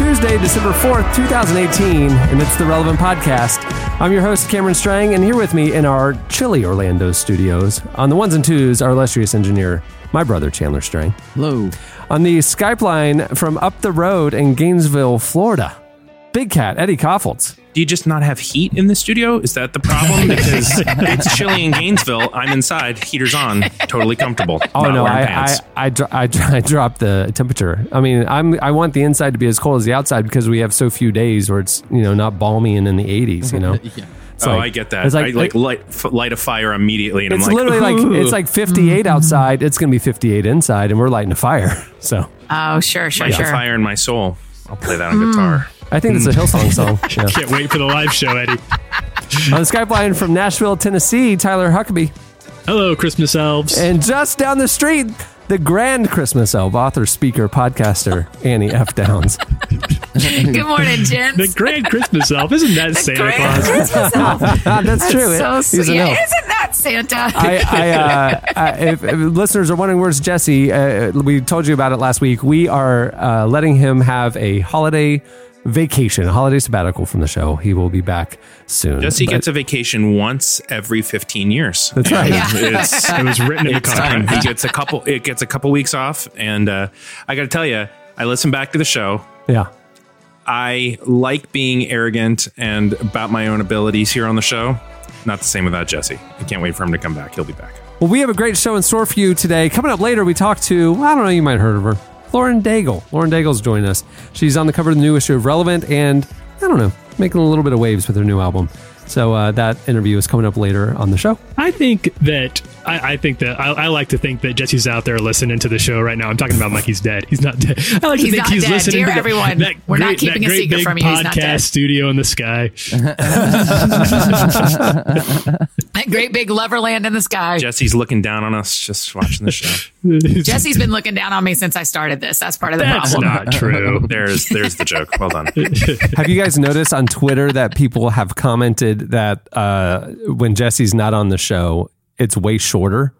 Tuesday, December 4th, 2018, and it's the Relevant Podcast. I'm your host, Cameron Strang, and here with me in our chilly Orlando studios, on the ones and twos, our illustrious engineer, my brother, Chandler Strang. Hello. On the Skype line from up the road in Gainesville, Florida, Big Cat, Eddie Kaufholz. Do you just not have heat in the studio? Is that the problem? Because it's chilly in Gainesville. I'm inside, heaters on, totally comfortable. Oh not no, I, I. I, I, dro- I dropped the temperature. I mean, I'm I want the inside to be as cold as the outside because we have so few days where it's you know not balmy and in the 80s. You know. Yeah. It's oh, like- I get that. It's I like, like light, f- light a fire immediately, and It's I'm like, literally like it's like 58 mm-hmm. outside. It's gonna be 58 inside, and we're lighting a fire. So Oh, sure, sure, light the sure. fire in my soul. I'll play that on guitar. I think it's a Hillsong song. Yeah. Can't wait for the live show, Eddie. On the Skype line from Nashville, Tennessee, Tyler Huckabee, Hello, Christmas elves. and just down the street, the Grand Christmas Elf, author, speaker, podcaster, Annie F. Downs. Good morning, gents. the Grand Christmas elf. Isn't that Santa Grand Claus? Christmas elf. That's true. So He's an elf. Isn't that Santa? I, I, uh, I if, if listeners are wondering where's Jesse, uh, we told you about it last week. We are uh, letting him have a holiday vacation, a holiday sabbatical from the show. He will be back soon. Jesse But- gets a vacation once every 15 years. That's right. Yeah. It's, It was written in the it's time. contract. He gets a couple. It gets a couple weeks off, and uh, I got to tell you, I listened back to the show. Yeah. I like being arrogant and about my own abilities here on the show. Not the same without Jesse. I can't wait for him to come back. He'll be back. Well, we have a great show in store for you today. Coming up later, we talk to, I don't know, you might have heard of her, Lauren Daigle. Lauren Daigle's joining us. She's on the cover of the new issue of Relevant and, I don't know, making a little bit of waves with her new album. So uh, that interview is coming up later on the show. I think that I, I think that I, I like to think that Jesse's out there listening to the show right now. I'm talking about like he's dead. He's not dead. I like He's to think not he's dead. listening Dear to the- everyone, that we're not keeping that a secret big from you. He's not podcast dead. studio in the sky. That great big Loverland in the sky. Jesse's looking down on us, just watching the show. Jesse's been looking down on me since I started this. That's part of the problem. That's problem. not true. There's there's the joke. Well done. Have you guys noticed on Twitter that people have commented that uh, when Jesse's not on the show, it's way shorter?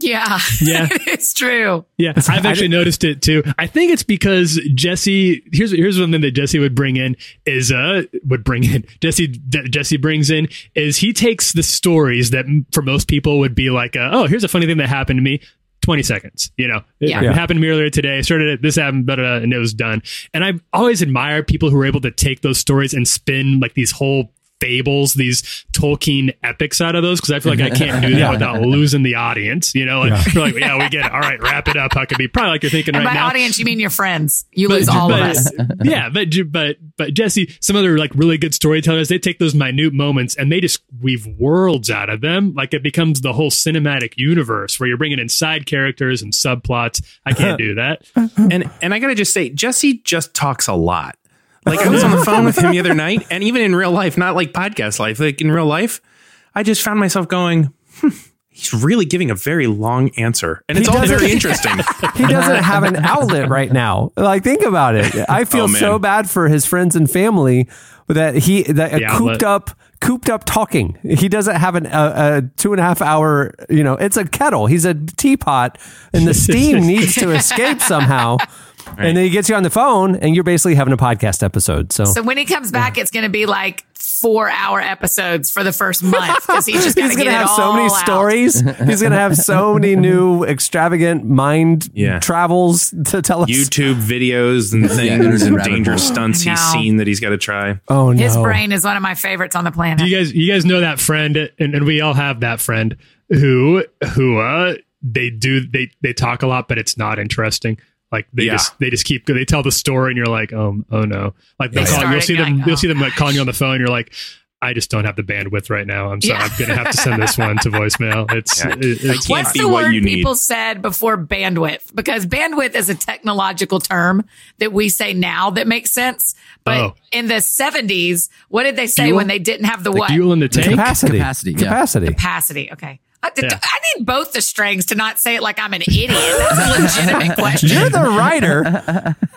Yeah. Yeah. it's true. Yeah, I've actually noticed it too. I think it's because Jesse. Here's here's one thing that Jesse would bring in is uh would bring in Jesse that Jesse brings in is he takes the stories that for most people would be like uh, oh here's a funny thing that happened to me. 20 seconds, you know, it, Yeah. it happened to me earlier today. Started it, this happened, but uh, and it was done. And I always admire people who are able to take those stories and spin like these whole fables, these Tolkien epics out of those because I feel like I can't do that Yeah. without losing the audience. You know, like, Yeah. like, yeah, we get it. All right, wrap it up, Huckabee. Probably like you're thinking And right by now. audience, you mean your friends. You lose all but- of us. yeah, but but but Jesse, some other like really good storytellers, they take those minute moments and they just weave worlds out of them. Like it becomes the whole cinematic universe where you're bringing in side characters and subplots. I can't do that. and and I gotta just say, Jesse just talks a lot. Like I was on the phone with him the other night, and even in real life, not like podcast life, like in real life, I just found myself going, hmm, he's really giving a very long answer, and it's all very interesting. He doesn't have an outlet right now. Like, think about it. I feel Oh, so bad for his friends and family that he that The cooped outlet. up cooped up talking. He doesn't have an, a, a two and a half hour. You know, it's a kettle. He's a teapot, and the steam needs to escape somehow. And then he gets you on the phone, and you're basically having a podcast episode. So, So when he comes back, it's going to be like four hour episodes for the first month because he's just going he's to gonna have it so many out. stories. He's gonna have so many new extravagant mind Yeah. travels to tell us. YouTube videos and things internet and dangerous stunts he's seen that he's got to try. Oh no, His brain is one of my favorites on the planet. Do you guys you guys know that friend and, and we all have that friend who who uh they do they they talk a lot but it's not interesting. Like they Yeah. just they just keep they tell the story and you're like oh oh no like they'll call, you'll see it them going, you'll see oh, them like calling you on the phone you're like I just don't have the bandwidth right now I'm sorry Yeah. I'm gonna have to send this one to voicemail it's, Yeah. it- it's I What's can't be the what word you need. people said before bandwidth? Because bandwidth is a technological term that we say now that makes sense. But Oh. in the 70s, what did they say Fuel? when they didn't have the, the what? fuel in the tank capacity, Capacity, yeah. capacity. Capacity. Okay. I, Yeah. I need both the strings to not say it like I'm an idiot. That's a legitimate question. You're the writer.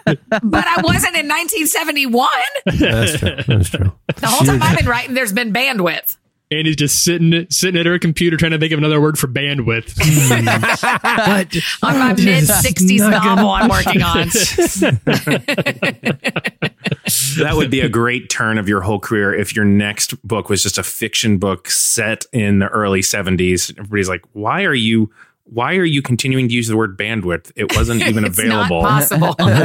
but I wasn't in 1971. That's true. That's true. The whole time I've been writing, there's been bandwidth. Annie's just sitting sitting at her computer trying to think of another word for bandwidth. Hmm. but On my mid 60s novel I'm working on. that would be a great turn of your whole career if your next book was just a fiction book set in the early 70s. Everybody's like, why are you why are you continuing to use the word bandwidth? It wasn't even available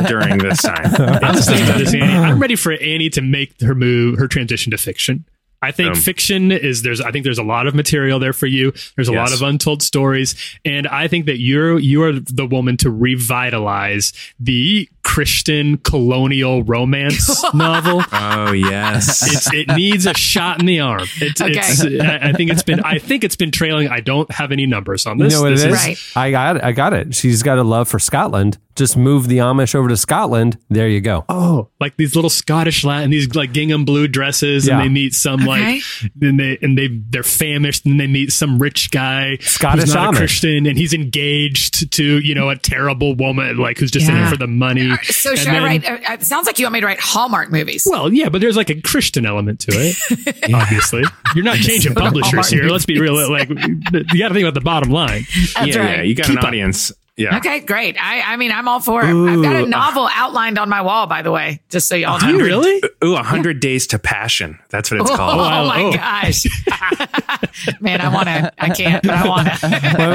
during this time. I was thinking about this, Annie. I'm ready for Annie to make her move, her transition to fiction. I think Um, fiction is there's I think there's a lot of material there for you. There's a lot of untold stories, and I think that you're you are the woman to revitalize the Christian colonial romance novel. Oh yes. It's, it needs a shot in the arm. It's, Okay. it's, I I think it's been. I think it's been trailing. I don't have any numbers on this. You this. know what it This is? Right. I got it. I got it. She's got a love for Scotland. Just move the Amish over to Scotland. There you go. Oh, like these little Scottish Latin, these like gingham blue dresses, Yeah. and they meet some Okay. like, then they and they they're famished, and they meet some rich guy Scottish who's not Amish. a Christian, and he's engaged to you know a terrible woman like who's just in Yeah. it for the money. So And should I write? Uh, it sounds like you want me to write Hallmark movies. Well, yeah, but there's like a Christian element to it. Obviously, you're not changing publishers Hallmark here. Let's be real. Like, you got to think about the bottom line. That's yeah, right. yeah, you got Keep an up. Audience. Yeah. Okay, great. I, I mean, I'm all for it. I've got a novel outlined on my wall, by the way, just so y'all know. Do you really? Ooh, a hundred days to passion. That's what it's Oh, called. Oh my Oh. gosh. Man, I want to. I can't, but I want to.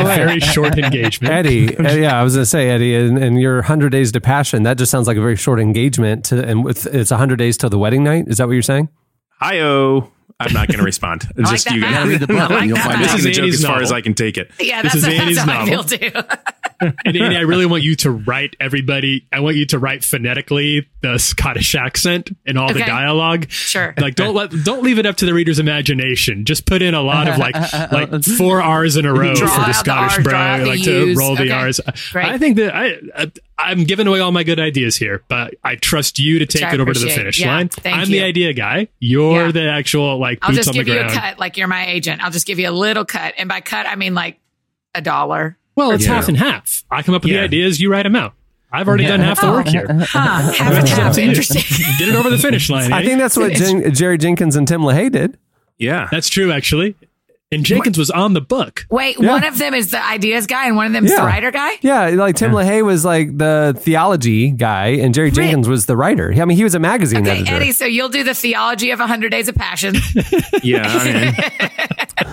A very short engagement. Eddie, uh, yeah, I was going to say, Eddie, and, and your 100 Days to Passion, that just sounds like a very short engagement. To, and with, it's 100 days till the wedding night. Is that what you're saying? Hi-oh. I'm not going to respond. It's like just that you math. guys. read the book like and you'll find. This is This a joke Annie's as far novel. as I can take it. Yeah, This that's, is Annie's that's how I feel novel. too. And Annie, I really want you to write everybody. I want you to write phonetically the Scottish accent and all the dialogue. Sure. Like don't let don't leave it up to the reader's imagination. Just put in a lot of like like four R's in a row Draw for the out the Scottish bro, draw out brag, the like to roll the Okay. R's. Great. I think that I, I I'm giving away all my good ideas here, but I trust you to take it over to the finish Yeah, line. I'm you. the idea guy. You're Yeah. the actual like I'll boots just on the give you ground. a cut, like you're my agent. I'll just give you a little cut, and by cut I mean like a dollar. Well, it's Yeah. half and half. I come up with Yeah. the ideas, you write them out. I've already done half the work here. Huh? Half and It's half. Interesting. Get it over the finish line. I eh? think that's what Jen, Jerry Jenkins and Tim LaHaye did. Yeah. That's true, actually. And Jenkins was on the book. Wait, Yeah. one of them is the ideas guy, and one of them is Yeah. the writer guy. Yeah, like Tim LaHaye was like the theology guy, and Jerry Jenkins was the writer. I mean, he was a magazine Okay, editor. Eddie. So you'll do the theology of 100 Days of Passion. Yeah. I mean,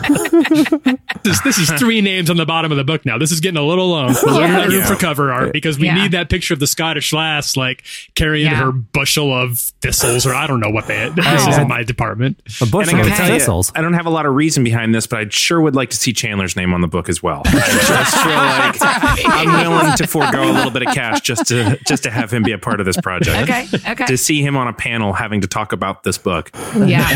This is, this is three names on the bottom of the book now. This is getting a little long. There's Yeah. not room for cover art because we Yeah. need that picture of the Scottish lass like carrying Yeah. her bushel of thistles, or I don't know what they. This Oh. isn't my department. a bushel of gotta tell you, thistles. I don't have a lot of reason behind this, but I sure would like to see Chandler's name on the book as well. I just feel like I'm willing to forego a little bit of cash just to just to have him be a part of this project. Okay, okay. To see him on a panel having to talk about this book, yeah,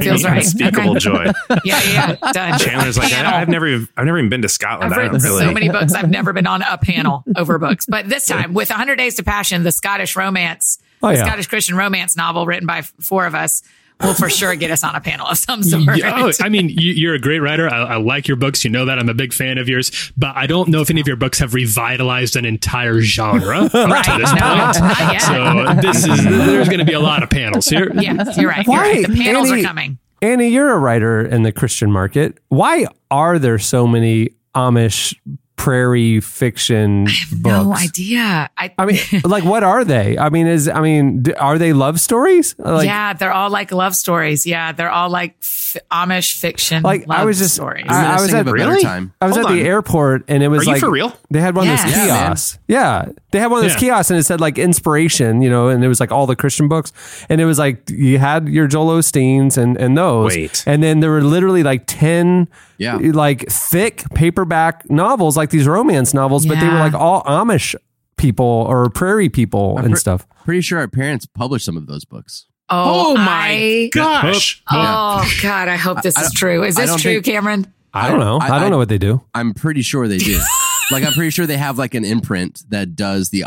feels right. unspeakable Okay. joy. Yeah, yeah, yeah. Done. Chandler's like, Panel. I, I've never, even- I've never even been to Scotland. I've I written don't really. so many books. I've never been on a panel over books, but this time with 100 Days to Passion, the Scottish romance, Oh, the yeah. Scottish Christian romance novel written by four of us, will for sure get us on a panel of some sort. Yeah, oh, I mean, you, you're a great writer. I, I like your books. You know that. I'm a big fan of yours. But I don't know if any of your books have revitalized an entire genre up Right. to this No, point. not yet. So this is there's going to be a lot of panels here. yeah, you're right. You're right. The panels Annie- are coming. Annie, you're a writer in the Christian market. Why are there so many Amish prairie fiction I books? No idea. I, I mean, like, what are they? I mean, is I mean, are they love stories? Like, yeah, they're all like love stories. Yeah, they're all like f- Amish fiction. like I was just, stories. I, I was at a Really? time. I was Hold at the airport and it was Are you like for real? They had one of those Yes. Yeah, kiosks. Yeah, they had one of those Yeah. kiosks and it said like inspiration, you know, and it was like all the Christian books, and it was like you had your Joel Osteens and and those, Wait. and then there were literally like ten, Yeah. like thick paperback novels, like these romance novels, but they were like all Amish people or prairie people and pre- stuff. Pretty sure our parents published some of those books. oh, Oh my I- gosh! Oh God, I hope this I- is true. Is this true, think- Cameron? I don't know. I, I- don't know what they do. I'm pretty sure they do. like I'm pretty sure they have like an imprint that does the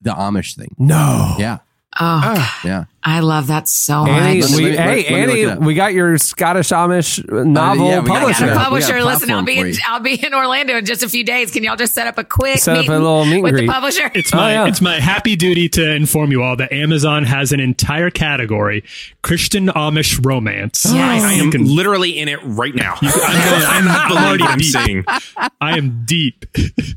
the Amish thing. No. Yeah, Oh, yeah. I love that so Annie, much. We, hey, let Annie, it we got your Scottish Amish novel yeah, we I publisher. got a We got a publisher. Listen, I'll be in. I'll be in Orlando in just a few days. Can y'all just set up a quick Set up a meeting little meet with greet. the publisher? It's my Oh, uh, yeah. it's my happy duty to inform you all that Amazon has an entire category Christian Amish romance. Yes. I am can- literally in it right now. I'm, I'm not I'm already believing I'm deep. seeing. I am deep.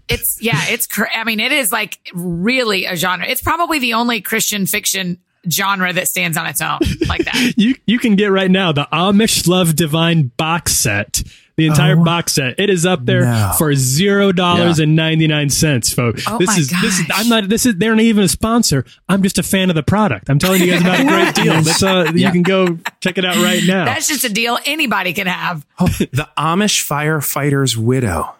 It's yeah, it's. cr- I mean, it is like really a genre. It's probably the only Christian fiction genre that stands on its own like that. You you can get right now the Amish Love Divine box set. The entire box set. It is up there for zero dollars and ninety nine cents, folks. Oh this my is this is. I'm not this is they're not even a sponsor. I'm just a fan of the product. I'm telling you guys about a great deal. That's uh you can go check it out right now. That's just a deal anybody can have. The Amish firefighter's widow.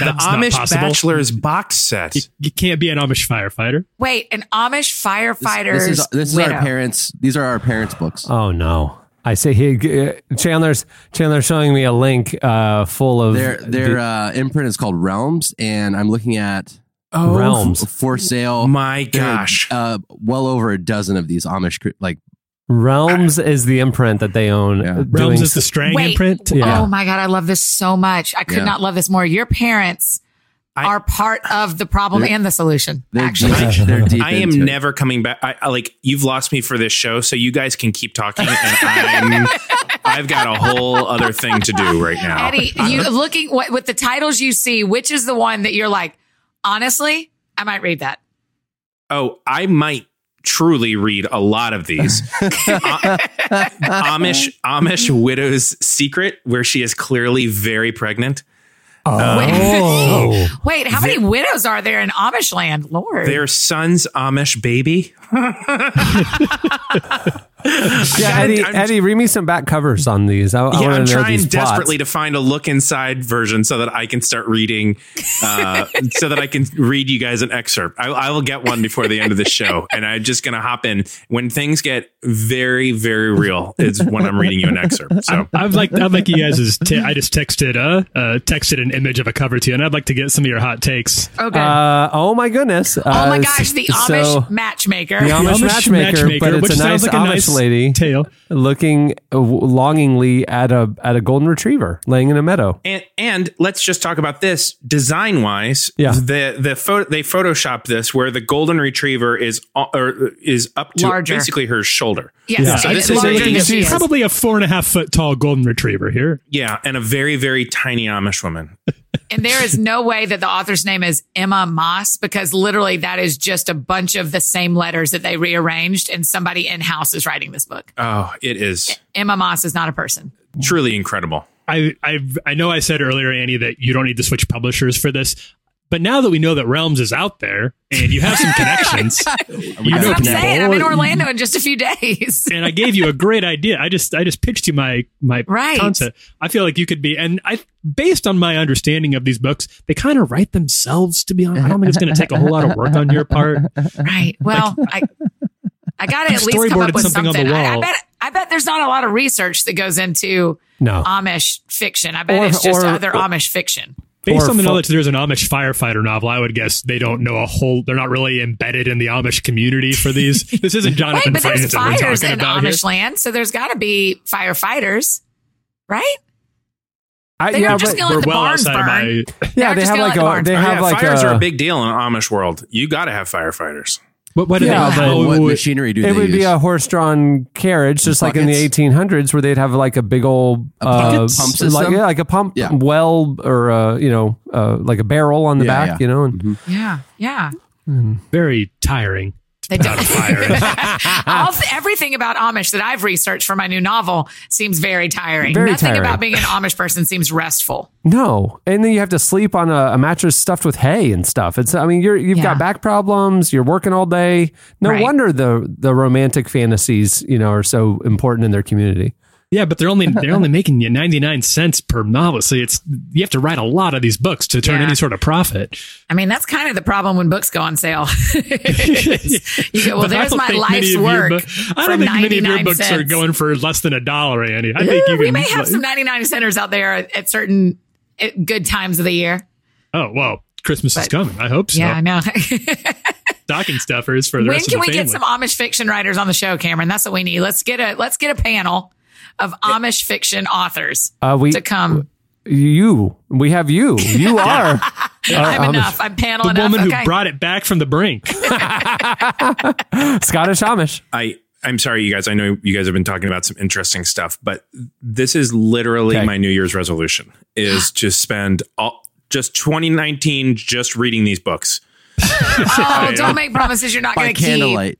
The That's not Amish possible. bachelor's box set. You, you can't be an Amish firefighter. Wait, an Amish firefighter. This is this is our parents. These are our parents' books. Oh no! I say he uh, Chandler's Chandler's showing me a link uh, full of Their their uh, imprint is called Realms, and I'm looking at Oh, realms. for sale. My gosh. uh, well over a dozen of these Amish like Realms is the imprint that they own. Yeah. Realms is the Strang Wait, imprint. Oh yeah. oh my god, I love this so much. I could Yeah. not love this more. Your parents I- are part of the problem and the solution. they're Actually, deep, they're deep I am it. never coming back. I, I like you've lost me for this show, so you guys can keep talking, and I'm I've got a whole other thing to do right now. Eddie, you looking what, with the titles you see, which is the one that you're like, honestly, I might read that. Oh, I might truly read a lot of these. A- Amish Amish widow's secret, where she is clearly very pregnant. Oh, um, Wait, how many widows are there in Amish land? Lord. Their son's Amish baby. yeah, Eddie. I'm- Eddie, read me some back covers on these. I, I yeah, want I'm to know trying these plots. desperately to find a look inside version so that I can start reading, uh, so that I can read you guys an excerpt. I, I will get one before the end of the show, and I'm just gonna hop in when things get very, very real. Is when I'm reading you an excerpt. So I'd like I'd like you guys is t- I just texted uh, uh texted an image of a cover to you, and I'd like to get some of your hot takes. oh. Uh, oh my goodness! oh my Uh, gosh, the so- Amish matchmaker. The Amish, matchmaker, but it's which a nice like a Amish nice lady tale. looking uh, longingly at a at a golden retriever laying in a meadow. And and let's just talk about this design wise. Yeah. the the photo they photoshopped this where the golden retriever is uh, or is up to Larger. basically her shoulder. Yes, Yeah. it's So this is larger looking than she is. Probably a four and a half foot tall golden retriever here. Yeah, and a very very tiny Amish woman. And there is no way that the author's name is Emma Moss because literally that is just a bunch of the same letters that they rearranged and somebody in house is writing this book. Oh, it is Emma Moss is not a person. truly incredible. I I I know I said earlier, Annie, that you don't need to switch publishers for this. But now that we know that Realms is out there and you have some connections, you know what I'm saying. I'm in Orlando in just a few days. and I gave you a great idea. I just I just pitched you my my Right. concept. I feel like you could be, and I based on my understanding of these books, they kind of write themselves. To be honest, I don't think it's going to take a whole lot of work on your part. Right. Well, I I got to at I've least come up with something on the something. I, I bet I bet there's not a lot of research that goes into No, Amish fiction. I bet Or- it's just or- other or- Amish fiction. Based Or on the fu- knowledge there's an Amish firefighter novel, I would guess they don't know a whole. They're not really embedded in the Amish community for these. This isn't Wait, Jonathan but there's Franzen that we're fires in about here. Amish land, so there's got to be firefighters, right? I, They yeah, don't just but- go We're let the well barns outside of burn. my. yeah, They're they have like let the a barns they. Have yeah, like fires a, are a big deal in Amish world. You got to have firefighters. What, what do Yeah, they, but how- what what- machinery do It they would be a horse-drawn carriage, just like in the 1800s, where they'd have like a big old A uh, pump like yeah, like a pump Yeah. well, or uh, you know, uh, like a barrel on the Yeah, back, yeah. you know. And Yeah, yeah. very tiring. They don't fire. All, everything about Amish that I've researched for my new novel seems very tiring. Very Nothing tiring. about being an Amish person seems restful. No, and then you have to sleep on a, a mattress stuffed with hay and stuff. It's I mean you're you've Yeah. got back problems. You're working all day. No Right. wonder the the romantic fantasies you know are so important in their community. Yeah, but they're only they're only making you ninety nine cents per novel. So it's you have to write a lot of these books to turn Yeah. any sort of profit. I mean, that's kind of the problem when books go on sale. you go, well, But there's my life's work. I don't think many of your 99 books are going for less than a dollar, Annie. I think you we can. may have some 99 centers out there at, certain at good times of the year. Oh well, Christmas is coming. I hope so. Yeah, I know. Stocking stuffers for the when rest can of we the family. get some Amish fiction writers on the show, Cameron? That's what we need. Let's get a let's get a panel of Amish fiction authors Uh, we to come. you we have you. You are. I'm Amish. enough. I'm panel the enough. woman okay. who brought it back from the brink. Scottish Amish. I I'm sorry, you guys. I know you guys have been talking about some interesting stuff, but this is literally Okay. my New Year's resolution: is to spend all just 2019 just reading these books. oh, don't make promises you're not going to keep. candlelight.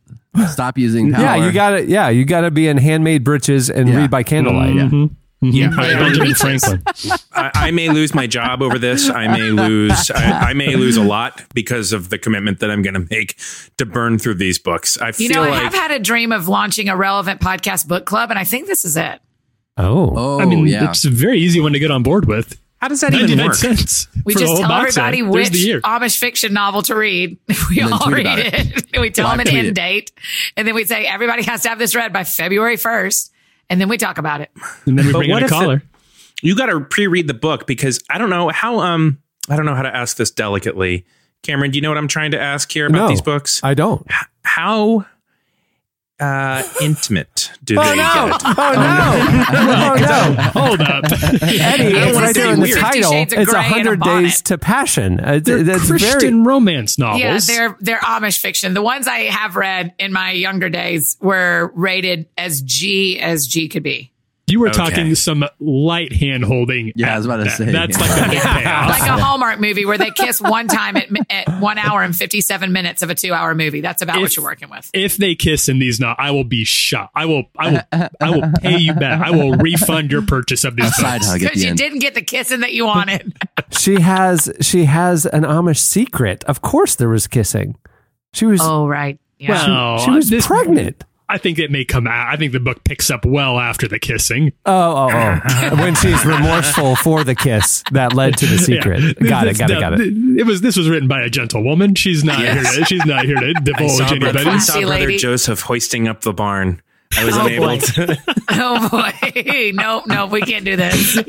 Stop using power. Yeah, you got to Yeah, you got to be in handmade breeches and Yeah. read by candlelight. Mhm. Yeah, By I, Benjamin Franklin. I, I may lose my job over this. I may lose. I, I may lose a lot because of the commitment that I'm going to make to burn through these books. I You feel know, I have had a dream of launching a relevant podcast book club, and I think this is it. Oh. Oh, I mean, yeah. it's a very easy one to get on board with. How does that even 99 work? cents. We just tell box set. everybody There's the which year. Amish fiction novel to read. We all read about it. we tell Live them an end it. date, and then we say everybody has to have this read by February 1st, and then we talk about it. And then we bring in a if it- caller. You got to pre-read the book because I don't know how. Um, I don't know how to ask this delicately. Cameron, do you know what I'm trying to ask here about No, these books? I don't. how uh, intimate do Oh they no! get? Oh no! Oh no! Hold up. Eddie, don't it's wanna right say there in the title. Shades It's Grey a hundred days to passion. Uh, They're that's Christian very. romance novels. Yeah, they're they're Amish fiction. The ones I have read in my younger days were rated as G as G could be. You were Okay. talking some light hand holding. Yeah, I was about to that. say. That's like the big payoff. Like a Hallmark movie where they kiss one time at, at one hour and 57 minutes of a two hour movie. That's about what you're working with. if they kiss in these, not I will be shocked. I will, I will, I will pay you back. I will refund your purchase of these side books. hug Because you end. didn't get the kissing that you wanted. She has she has an Amish secret. Of course, there was kissing. She was oh, right. Yeah. Well, she was this- pregnant. I think it may come out. I think the book picks up well after the kissing. Oh, oh, oh! when she's remorseful for the kiss that led to the secret. Yeah. Got it. This- Got it. no, Got it. It was this was written by a gentlewoman. She's not here. To, she's not here to I divulge saw, brother, anybody. I saw brother. Joseph hoisting up the barn. I was Oh, unable boy. to. oh, boy. no, no, we can't do this. Wait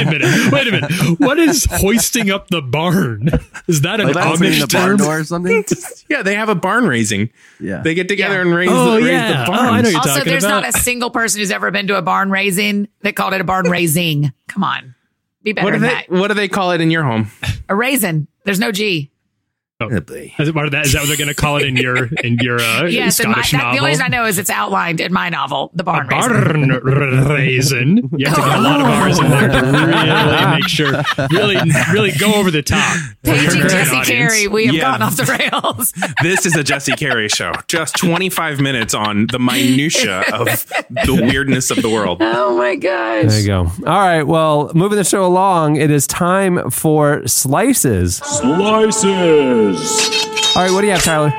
a minute. Wait a minute. What is hoisting up the barn? Is that an Like Amish the barn term? door or something. yeah, they have a barn raising. Yeah. They get together Yeah. and raise, Oh, the, raise yeah. the Oh, barn. I know you're Also, talking there's about. not a single person who's ever been to a barn raising that called it a barn raising. Come on. Be better what do than they that. What do they call it in your home? A raisin. There's no G. Is, it part of that, is that what they're going to call it in your in your uh, Yes, in my, Scottish that, the only reason I know is it's outlined in my novel, The Barn Raisin. barn raisin. You have to get a lot of R's in there to really make sure, really, really go over the top. Paging Jesse audience. Carey, we have Yeah. gone off the rails. This is a Jesse Carey show. Just 25 minutes on the minutia of the weirdness of the world. oh my gosh. There you go. All right. Well, moving the show along, it is time for slices. Slices. All right. What do you have, Tyler?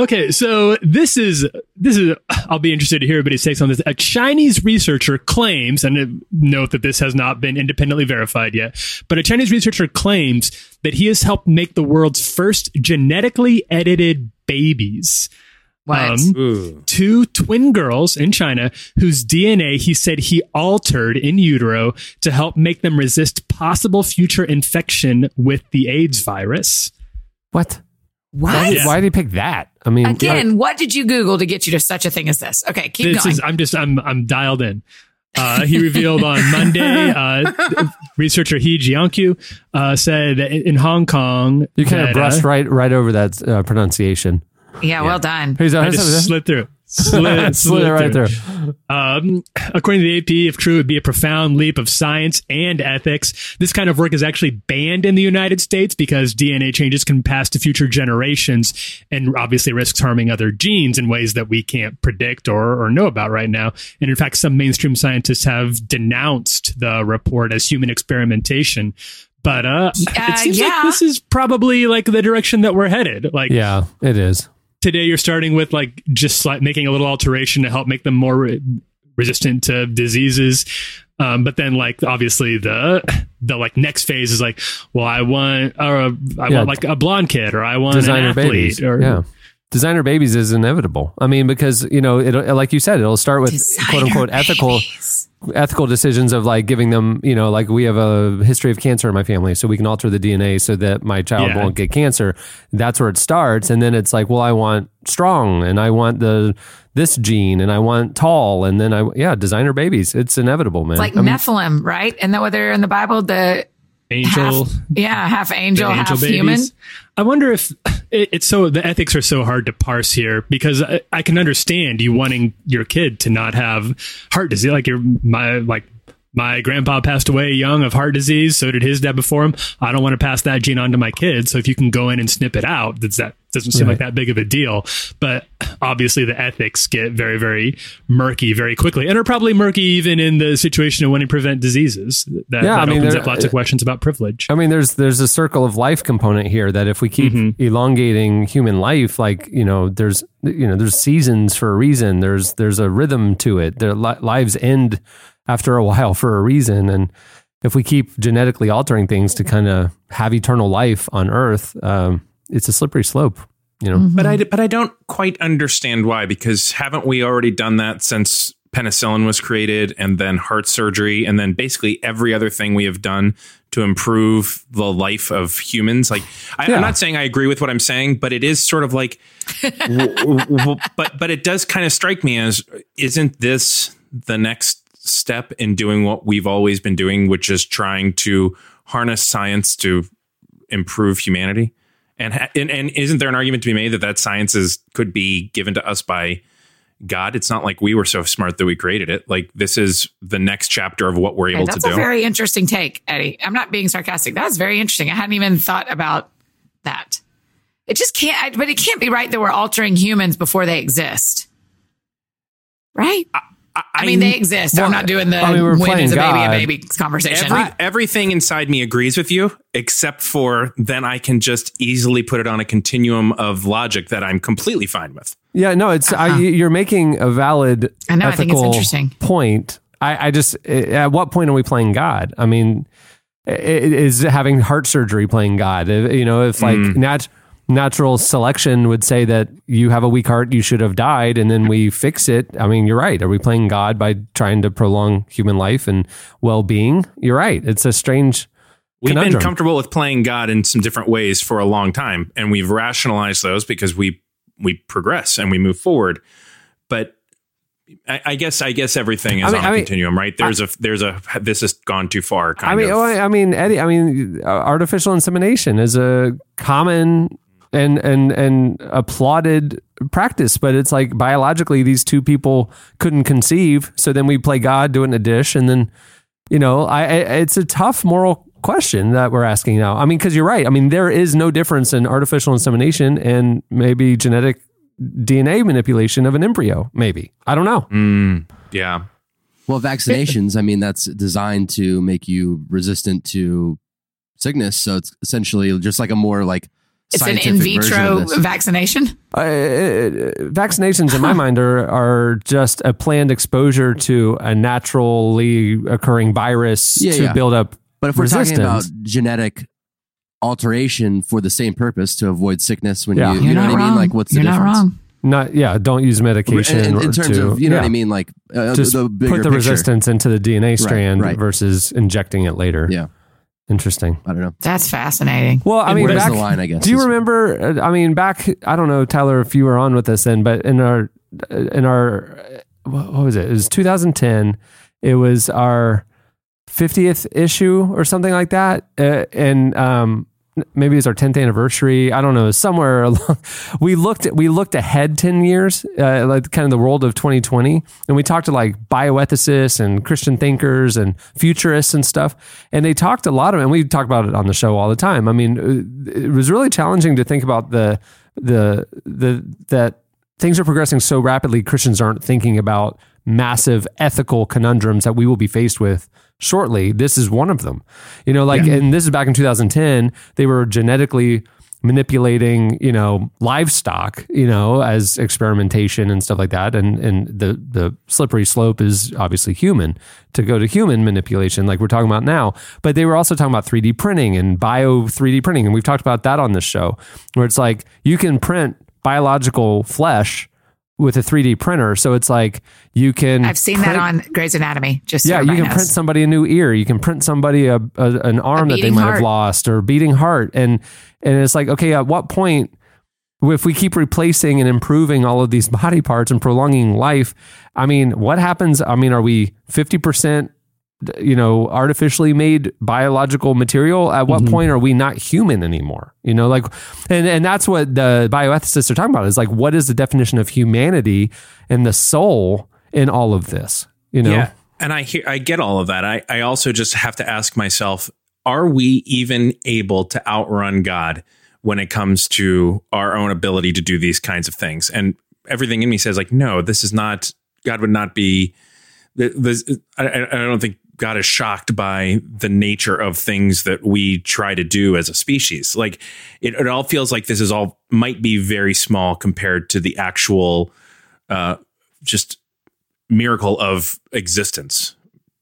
Okay, so this is this is I'll be interested to hear everybody's takes on this. A Chinese researcher claims, and note that this has not been independently verified yet, but a Chinese researcher claims that he has helped make the world's first genetically edited babies. Um, two twin girls in China whose DNA he said he altered in utero to help make them resist possible future infection with the AIDS virus. What? what? Why, did, why did he pick that? I mean, Again, what did you Google to get you to such a thing as this? Okay, keep this going. is I'm just I'm I'm dialed in. Uh, he revealed on Monday, uh, researcher He Jiankui uh, said that in in Hong Kong, you kind that, of brushed uh, right right over that uh, pronunciation. yeah, well done. He's I just slid through. Slid, slid it right through. through. Um, according to the AP, if true, it would be a profound leap of science and ethics. This kind of work is actually banned in the United States because DNA changes can pass to future generations and obviously risks harming other genes in ways that we can't predict or, or know about right now. And in fact, some mainstream scientists have denounced the report as human experimentation. But uh, it seems yeah. like this is probably like the direction that we're headed. Like Yeah, it is. Today you're starting with like just like making a little alteration to help make them more re- resistant to diseases um, but then like obviously the the like next phase is like well i want or i Yeah. want like a blonde kid or i want Designer an athlete babies. or Yeah. Designer babies is inevitable. I mean, because you know, it like you said, it'll start with quote unquote ethical ethical decisions of like giving them, you know, like we have a history of cancer in my family, so we can alter the DNA so that my child Yeah. won't get cancer. That's where it starts, and then it's like, well, I want strong, and I want the this gene, and I want tall, and then I yeah, designer babies. It's inevitable, man. It's like I mean, Nephilim, right? And that whether in the Bible, the Angel. half, yeah, half angel, the half angel human. I wonder if it, it's so the ethics are so hard to parse here because I, I can understand you wanting your kid to not have heart disease. Like your my like my grandpa passed away young of heart disease. So did his dad before him. I don't want to pass that gene on to my kids. So if you can go in and snip it out, that's that doesn't seem like that big of a deal. But obviously the ethics get very very murky very quickly and are probably murky even in the situation of wanting to prevent diseases. That, Yeah, that I mean, opens there- up lots of questions about privilege. I mean, there's there's a circle of life component here that if we keep Mm-hmm. elongating human life, like you know, there's you know, there's seasons for a reason. There's there's a rhythm to it. Their li- lives end after a while for a reason, and if we keep genetically altering things to kind of have eternal life on Earth, um, it's a slippery slope. You know, But I but I don't quite understand why because haven't we already done that since penicillin was created and then heart surgery and then basically every other thing we have done to improve the life of humans like I, Yeah. I'm not saying I agree with what I'm saying but it is sort of like w- w- w- but but it does kind of strike me as isn't this the next step in doing what we've always been doing which is trying to harness science to improve humanity and, ha- and and isn't there an argument to be made that that science is could be given to us by God? It's not like we were so smart that we created it. Like this is the next chapter of what we're able to do. That's a very interesting take, Eddie. I'm not being sarcastic. That was very interesting. I hadn't even thought about that. It just can't, I, but it can't be right that we're altering humans before they exist. Right? I, mean, they exist. I'm not doing the I mean, we're when playing is a baby God. a baby conversation. Every, everything inside me agrees with you, except for then I can just easily put it on a continuum of logic that I'm completely fine with. Yeah, no, it's I, you're making a valid Uh-huh. I know, I think it's ethical interesting. point. I, I just at what point are we playing God? I mean, is having heart surgery playing God? You know, if like Mm. nat- natural selection would say that you have a weak heart, you should have died, and then we fix it. I mean, you're right. Are we playing God by trying to prolong human life and well being? You're right. It's a strange. We've been conundrum. comfortable with playing God in some different ways for a long time, and we've rationalized those because we we progress and we move forward. But I, I guess I guess everything is I mean- on a I mean- continuum, right? There's a there's a this has gone too far. Kind I mean, oh, I I mean, Eddie. I mean, artificial insemination is a common and and and applauded practice, but it's like biologically, these two people couldn't conceive, so then we play God, do it in a dish, and then you know, I, I it's a tough moral question that we're asking now. I mean, because you're right. I mean, there is no difference in artificial insemination and maybe genetic DNA manipulation of an embryo. Maybe I don't know. Mm, yeah. Well, vaccinations, I mean, that's designed to make you resistant to sickness. So it's essentially just like a more like it's an in vitro vaccination. uh, vaccinations in my mind are are just a planned exposure to a naturally occurring virus Yeah, to yeah. build up But if we're resistance. talking about genetic alteration for the same purpose to avoid sickness, when Yeah. you, You're know not what I mean? wrong. Like, what's You're the not difference? wrong. not yeah don't use medication In, in terms to, of, you know yeah, what I mean? Like, uh, just the bigger put the picture. resistance into the DNA strand right. versus injecting it later Yeah. Interesting I don't know. That's fascinating. well I mean Where's back, the line, I guess? do you remember uh, I mean back I don't know Tyler if you were on with us then but in our in our uh, what was it it was 2010 it was our 50th issue or something like that uh, and um maybe it's our 10th anniversary. I don't know somewhere along we looked at we looked ahead 10 years uh, like kind of the world of 2020 and we talked to like bioethicists and christian thinkers and futurists and stuff and they talked a lot of and we talk about it on the show all the time. I mean uh, it was really challenging to think about the the the that things are progressing so rapidly christians aren't thinking about massive ethical conundrums that we will be faced with shortly. This is one of them. You know like and this is back in 2010 they were genetically manipulating you know livestock you know as experimentation and stuff like that. And and the the slippery slope is obviously human to go to human manipulation like we're talking about now. But they were also talking about 3d printing and bio 3d printing. And we've talked about that on this show where it's like you can print biological flesh with a 3D printer. So it's like you can. I've seen that on Grey's Anatomy. Just so Yeah, you can print somebody a new ear. You can print somebody a, a an arm that they might heart. have lost or beating heart, and and it's like okay, at what point, if we keep replacing and improving all of these body parts and prolonging life, I mean, what happens? I mean, are we fifty percent? You know, artificially made biological material. At what mm-hmm. point are we not human anymore? You know, like, and and that's what the bioethicists are talking about. Is like, what is the definition of humanity and the soul in all of this? You know, Yeah. And I hear I get all of that. I, I also just have to ask myself, are we even able to outrun God when it comes to our own ability to do these kinds of things? And everything in me says, like, no, this is not God would not be this I I don't think God is shocked by the nature of things that we try to do as a species. Like it, it all feels like this is all might be very small compared to the actual uh just miracle of existence.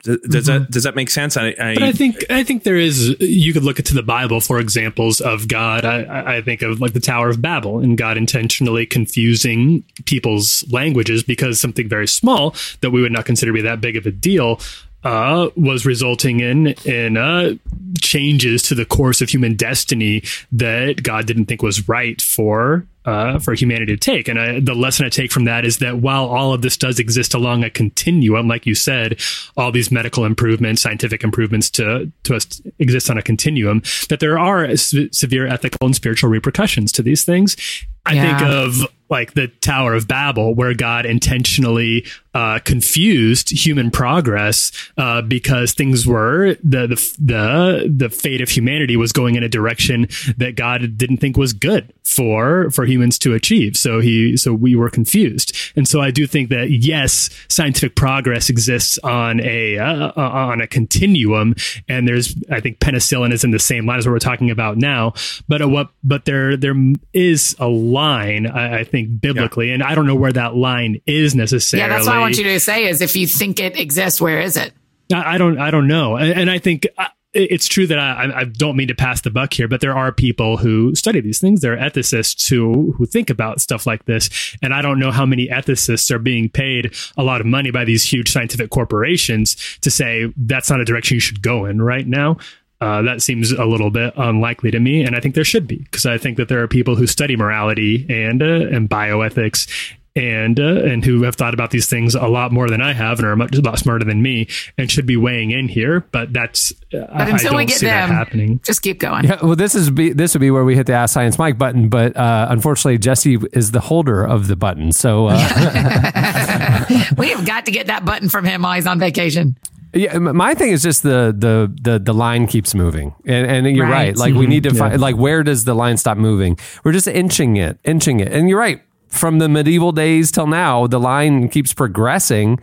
Does that does that make sense? I, I, But I think I think there is. You could look into the Bible for examples of God. I, I think of like the Tower of Babel and God intentionally confusing people's languages because something very small that we would not consider to be that big of a deal uh, was resulting in in uh, changes to the course of human destiny that God didn't think was right for uh, for humanity to take. And I, the lesson I take from that is that while all of this does exist along a continuum, like you said, all these medical improvements, scientific improvements to to us exist on a continuum, that there are se- severe ethical and spiritual repercussions to these things. I Yeah. think of like the Tower of Babel, where God intentionally uh, confused human progress uh, because things were the, the the the fate of humanity was going in a direction that God didn't think was good for for humans to achieve. So he so we were confused, and so I do think that yes, scientific progress exists on a uh, uh, on a continuum, and there's I think penicillin is in the same line as what we're talking about now, but at what but there there is a line I, I think biblically, and I don't know where that line is necessarily. Yeah, that's what I want you to say is if you think it exists, where is it? I don't. I don't know, and, and I think uh, it's true that I, I- I don't mean to pass the buck here, but there are people who study these things. There are ethicists who who think about stuff like this, and I don't know how many ethicists are being paid a lot of money by these huge scientific corporations to say that's not a direction you should go in right now. Uh, that seems a little bit unlikely to me, and I think there should be because I think that there are people who study morality and uh, and bioethics and uh, and who have thought about these things a lot more than I have and are much a lot smarter than me and should be weighing in here. But that's uh, But until I don't we get see that them, happening. just keep going. Yeah, well, this is be, this would be where we hit the Ask Science Mike button, but uh, unfortunately, Jesse is the holder of the button. So, uh, we have got to get that button from him while he's on vacation. yeah, my thing is just the the the, the line keeps moving, and and you're Right. right. Like we need to Mhm, find like where does the line stop moving? We're just inching it, inching it, and you're right. From the medieval days till now, the line keeps progressing.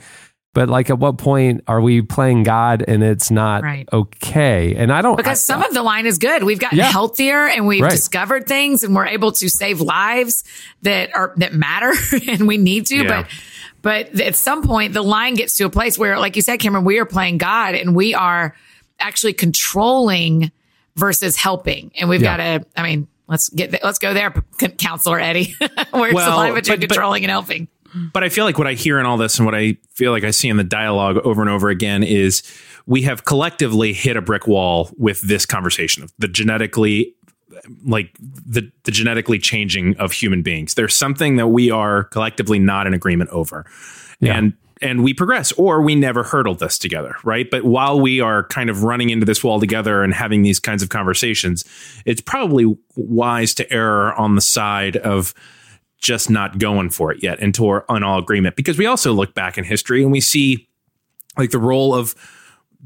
But like, at what point are we playing God and it's not Right. okay? And I don't Because I- some of the line is good. We've gotten Yeah. healthier and we've Right. discovered things and we're able to save lives that are that matter and we need to. Yeah. But but at some point the line gets to a place where, like you said, Cameron, we are playing God and we are actually controlling versus helping. And we've Yeah. got to, I mean, let's get let's go there, Counselor Eddie. Where's Well, the line between but- but- controlling and helping? but I feel like what I hear in all this and what I feel like I see in the dialogue over and over again is we have collectively hit a brick wall with this conversation of the genetically like the the genetically changing of human beings. There's something that we are collectively not in agreement over. And and we progress or we never hurdle this together, right? But while we are kind of running into this wall together and having these kinds of conversations, it's probably wise to err on the side of just not going for it yet until on all agreement. Because we also look back in history and we see like the role of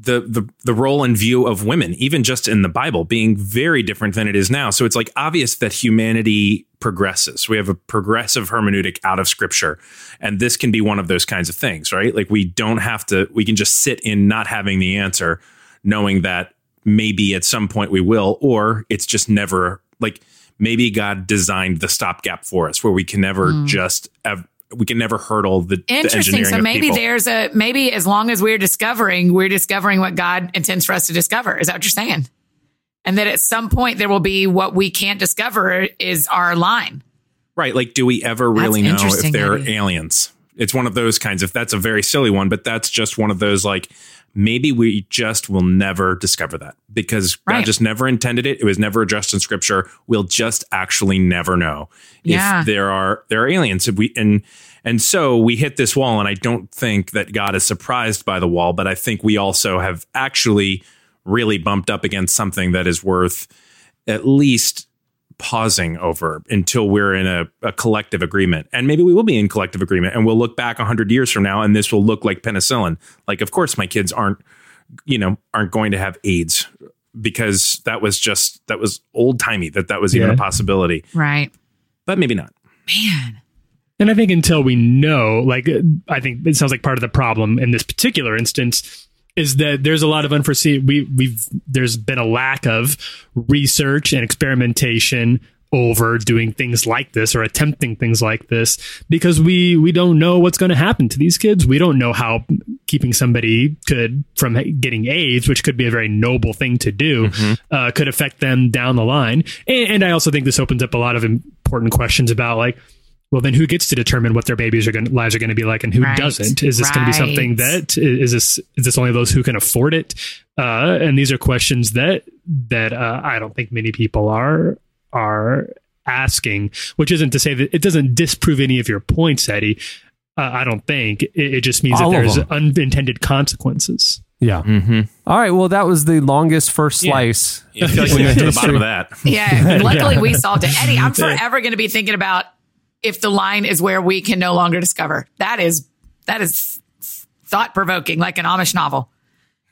the the the role and view of women, even just in the Bible, being very different than it is now. So it's like obvious that humanity progresses. We have a progressive hermeneutic out of Scripture, and this can be one of those kinds of things, right? Like we don't have to. We can just sit in not having the answer, knowing that maybe at some point we will, or it's just never like maybe God designed the stopgap for us, where we can never mm. just have, we can never hurdle the, the Interesting. engineering So maybe there's a maybe as long as we're discovering, we're discovering what God intends for us to discover. Is that what you're saying? And that at some point there will be what we can't discover is our line. Right. Like, do we ever really know if they're Eddie. aliens? It's one of those kinds of, that's a very silly one, but that's just one of those like, maybe we just will never discover that because God just never intended it. It was never addressed in scripture. We'll just actually never know Yeah. if there are, there are aliens. If we, and, and so we hit this wall, and I don't think that God is surprised by the wall, but I think we also have actually really bumped up against something that is worth at least pausing over until we're in a, a collective agreement. And maybe we will be in collective agreement and we'll look back 100 years from now and this will look like penicillin. Like, of course, my kids aren't, you know, aren't going to have AIDS because that was just, that was old timey that that was even Yeah. a possibility, Right. but maybe not. Man. And I think until we know, like, I think it sounds like part of the problem in this particular instance is that there's a lot of unforeseen. We we've there's been a lack of research and experimentation over doing things like this or attempting things like this because we we don't know what's going to happen to these kids. We don't know how keeping somebody could from getting AIDS, which could be a very noble thing to do, uh, could affect them down the line. And, and I also think this opens up a lot of important questions about like well then who gets to determine what their babies are going lives are going to be like and who Right. doesn't is this going to be something that is this is this only those who can afford it uh, and these are questions that that uh, i don't think many people are are asking which isn't to say that it doesn't disprove any of your points eddie uh, i don't think it, it just means All that there's them. unintended consequences Yeah. Mm-hmm. All right. Well, that was the longest first slice. Yeah. slice. I feel like we got to the bottom of that. Yeah. Luckily, we solved it. Eddie, I'm forever going to be thinking about if the line is where we can no longer discover. That is that is thought provoking, like an Amish novel.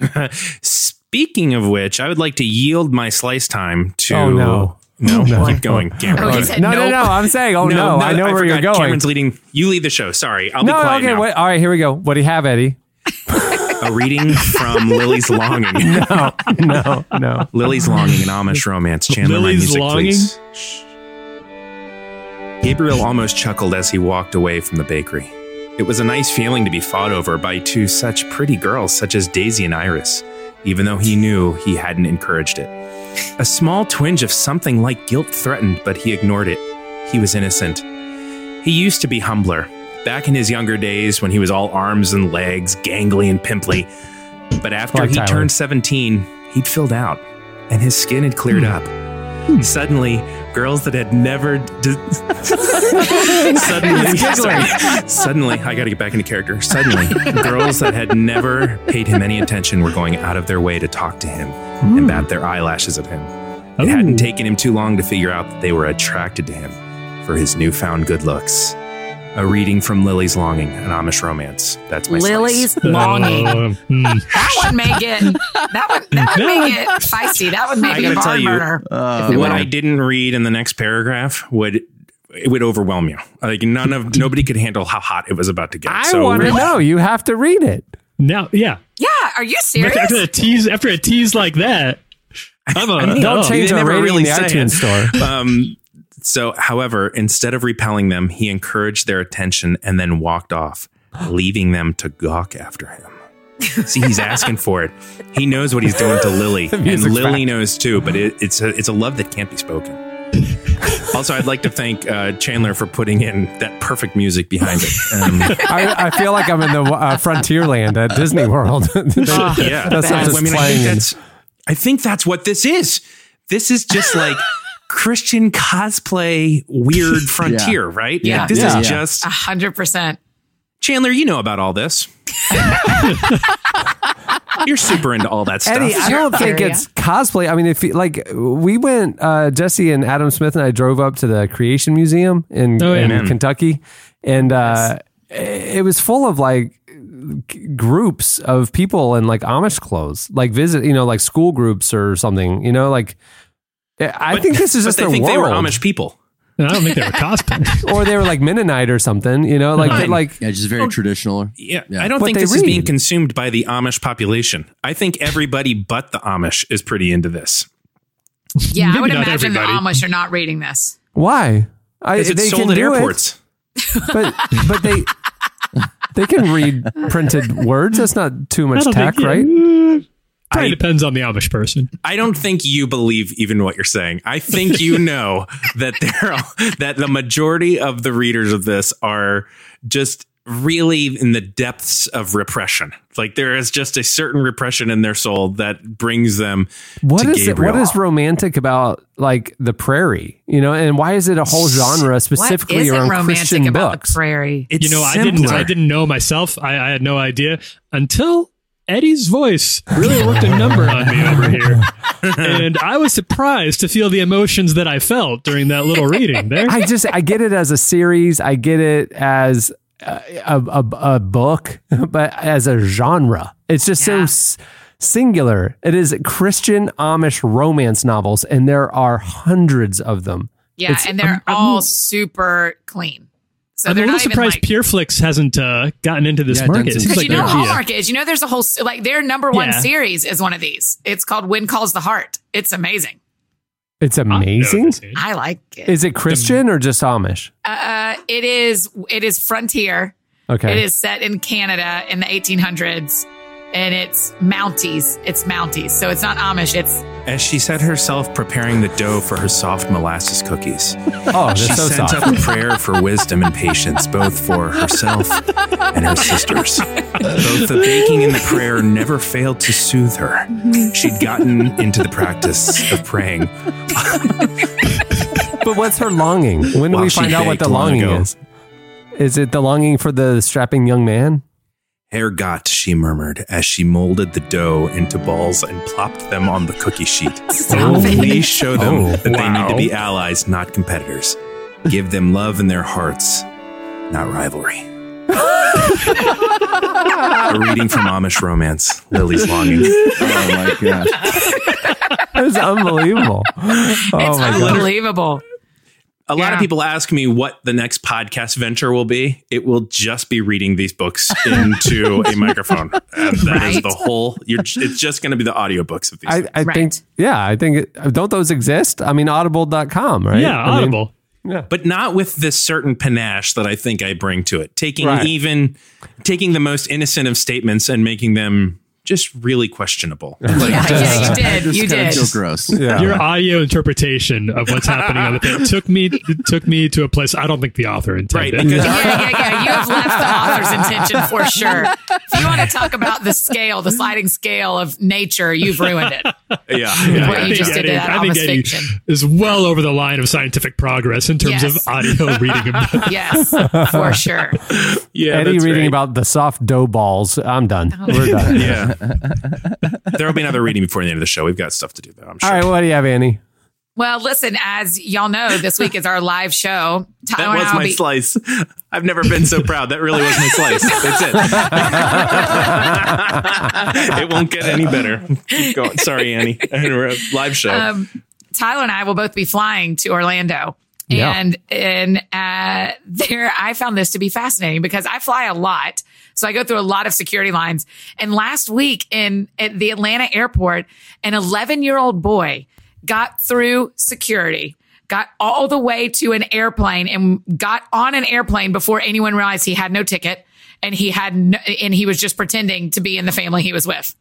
Speaking of which, I would like to yield my slice time to. Oh, no. No, keep going, Cameron. Oh, he said No, no, nope. no. I'm saying, oh no, I know where you're going. Cameron's leading. You lead the show. Sorry, I'll be quiet okay. now. Wait, all right, here we go. What do you have, Eddie? A reading from Lily's Longing. No, no, no. Lily's Longing, an Amish romance. Chandler, my music, Longing? please. Gabriel almost chuckled as he walked away from the bakery. It was a nice feeling to be fought over by two such pretty girls, such as Daisy and Iris, even though he knew he hadn't encouraged it. A small twinge of something like guilt threatened, but he ignored it. He was innocent. He used to be humbler, back in his younger days when he was all arms and legs, gangly and pimply. But after Like he Tyler. turned 17, he'd filled out, and his skin had cleared up. Hmm. Suddenly, girls that had never. D- suddenly, sorry. suddenly, I got to get back into character. Suddenly, girls that had never paid him any attention were going out of their way to talk to him and bat their eyelashes at him. It hadn't taken him too long to figure out that they were attracted to him for his newfound good looks. A reading from Lily's Longing, an Amish romance. That's my slice. Lily's longing. Uh, hmm. That one may get that would that would make it feisty. That would I maybe gotta tell barn you, burner. Uh, what I didn't read in the next paragraph would it would overwhelm you. Like none of nobody could handle how hot it was about to get. I so want to really- know. You have to read it. now yeah yeah, are you serious? after, after a tease after a tease like that i'm a I mean, Don't oh. change our never rating really in the iTunes it. store. Um, so, however, instead of repelling them, he encouraged their attention and then walked off, leaving them to gawk after him. See, he's asking for it. He knows what he's doing to Lily, and Lily back. knows too. But it, it's a it's a love that can't be spoken. also, I'd like to thank uh, Chandler for putting in that perfect music behind it. Um, I, I feel like I'm in the uh, Frontierland at Disney World. They- yeah, That's I, just I mean, I think that's I think that's what this is. This is just like Christian cosplay weird frontier, right? Yeah. Like, this Yeah. is Yeah. just A hundred percent. Chandler. You know about all this. You're super into all that stuff. Eddie, I don't think it's cosplay. I mean, if you- like we went, uh, Jesse and Adam Smith and I drove up to the Creation Museum in, Oh, in Kentucky, and uh, it was full of like groups of people in like Amish clothes, like visit, you know, like school groups or something. You know, like I But- think this is just they their think world. they were Amish people. And i don't think they were cosplaying or they were like Mennonite or something. You know, like Fine. like yeah, just very traditional. Yeah, Yeah. I don't But think they this is being consumed by the Amish population. I think everybody but the Amish is pretty into this. Yeah, I would not imagine the everybody. Amish are not reading this. why? I, Because it's they sold can at do it. airports. but but they they can read printed words. That's not too much don't tech, think- right? Probably I- depends on the Amish person. I don't think you believe even what you're saying. I think you know that there are, that the majority of the readers of this are just really in the depths of repression. Like there is just a certain repression in their soul that brings them What to is it? Gabriel. What is romantic about like the prairie? You know, and why is it a whole genre specifically isn't around romantic Christian about books? the prairie? It's You know, I didn't simpler. I didn't know myself. I, I had no idea until Eddie's voice really worked a number on me over here. And I was surprised to feel the emotions that I felt during that little reading there. I just I get it as a series. I get it as a, a, a, a book, but as a genre, it's just so Yeah. s- singular. It is Christian Amish romance novels, and there are hundreds of them. Yeah, It's- and they're I'm- all super clean. So I'm a little surprised like. Pureflix hasn't uh, gotten into this Yeah, market. It seems Because like you know they're- what yeah. Hallmark is. You know, there's a whole like their number one Yeah. series is one of these. It's called "When Calls the Heart." It's amazing. It's amazing. I like it. Is it Christian or just Amish? Uh, it is. It is frontier. Okay. It is set in Canada in the 1800s, and it's Mounties. It's Mounties, so it's not Amish. It's As she set herself preparing the dough for her soft molasses cookies, oh, she that's so sent soft. up a prayer for wisdom and patience, both for herself and her sisters. Both the baking and the prayer never failed to soothe her. She'd gotten into the practice of praying. But what's her longing? When do Well, we find out what the longing ago. is? Is it the longing for the strapping young man? Herr Gott, she murmured as she molded the dough into balls and plopped them on the cookie sheet. Stop it. Please show them Oh, that they need to be allies, not competitors. Give them love in their hearts, not rivalry. A reading from Amish Romance, Lily's Longing. Oh my god. It's unbelievable. Oh it's my god. Unbelievable. A lot Yeah. of people ask me what the next podcast venture will be. It will just be reading these books into a microphone. And that is Right. the whole. You're, it's just going to be the audiobooks of these. I. I Right. think, yeah, I think, don't those exist? I mean, audible.com, right? Yeah, I mean, Audible. but not with this certain panache that I think I bring to it. Taking Right. even taking the most innocent of statements and making them just really questionable. Like, Yeah, yeah, you did. You did. feel gross. yeah. Your audio interpretation of what's happening on the page took me took me to a place I don't think the author right, intended. because Yeah, yeah, yeah. You have left the author's intention for sure. If you want to talk about the scale, the sliding scale of nature, you've ruined it. yeah, Yeah, What you think just did to that I think Eddie fiction. is well over the line of scientific progress in terms Yes. of audio reading. Yes, for sure. yeah. Eddie reading right. about the soft dough balls. I'm done. Oh. We're done. Yeah, there will be another reading before the end of the show. We've got stuff to do though. I'm sure. All right, what do you have, Annie? Well, listen, as y'all know, this week is our live show. That Tyler and was my be- slice. I've never been so proud. That really was my slice. That's it. it won't get any better. Keep going. Sorry, Annie. We're a live show. um, Tyler and I will both be flying to Orlando. Yeah. And and uh, there, I found this to be fascinating because I fly a lot, so I go through a lot of security lines. And last week in at the Atlanta airport, an 11 year old boy got through security, got all the way to an airplane, and got on an airplane before anyone realized he had no ticket, and he had no, and he was just pretending to be in the family he was with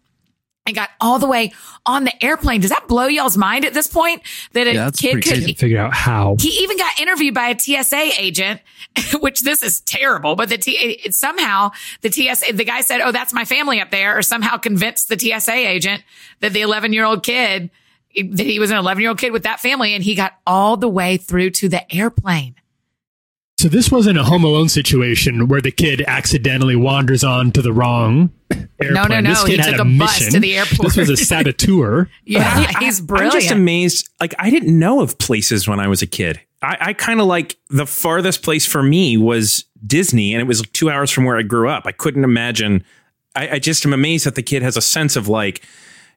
and got all the way on the airplane. Does that blow y'all's mind at this point that a Yeah, that's kid could? Figure out how. He even got interviewed by a TSA agent, which this is terrible. But the T, somehow the TSA, the guy said, "Oh, that's my family up there," or somehow convinced the TSA agent that the 11 year old kid that he was an 11 year old kid with that family, and he got all the way through to the airplane. So this wasn't a Home Alone situation where the kid accidentally wanders on to the wrong airplane. No, no, no. This kid He had took a, a bus mission. to the airport. This was a saboteur. Yeah, he's brilliant. I'm just amazed. Like I didn't know of places when I was a kid. I, I kind of like the farthest place for me was Disney, and it was two hours from where I grew up. I couldn't imagine. I, I just am amazed that the kid has a sense of like,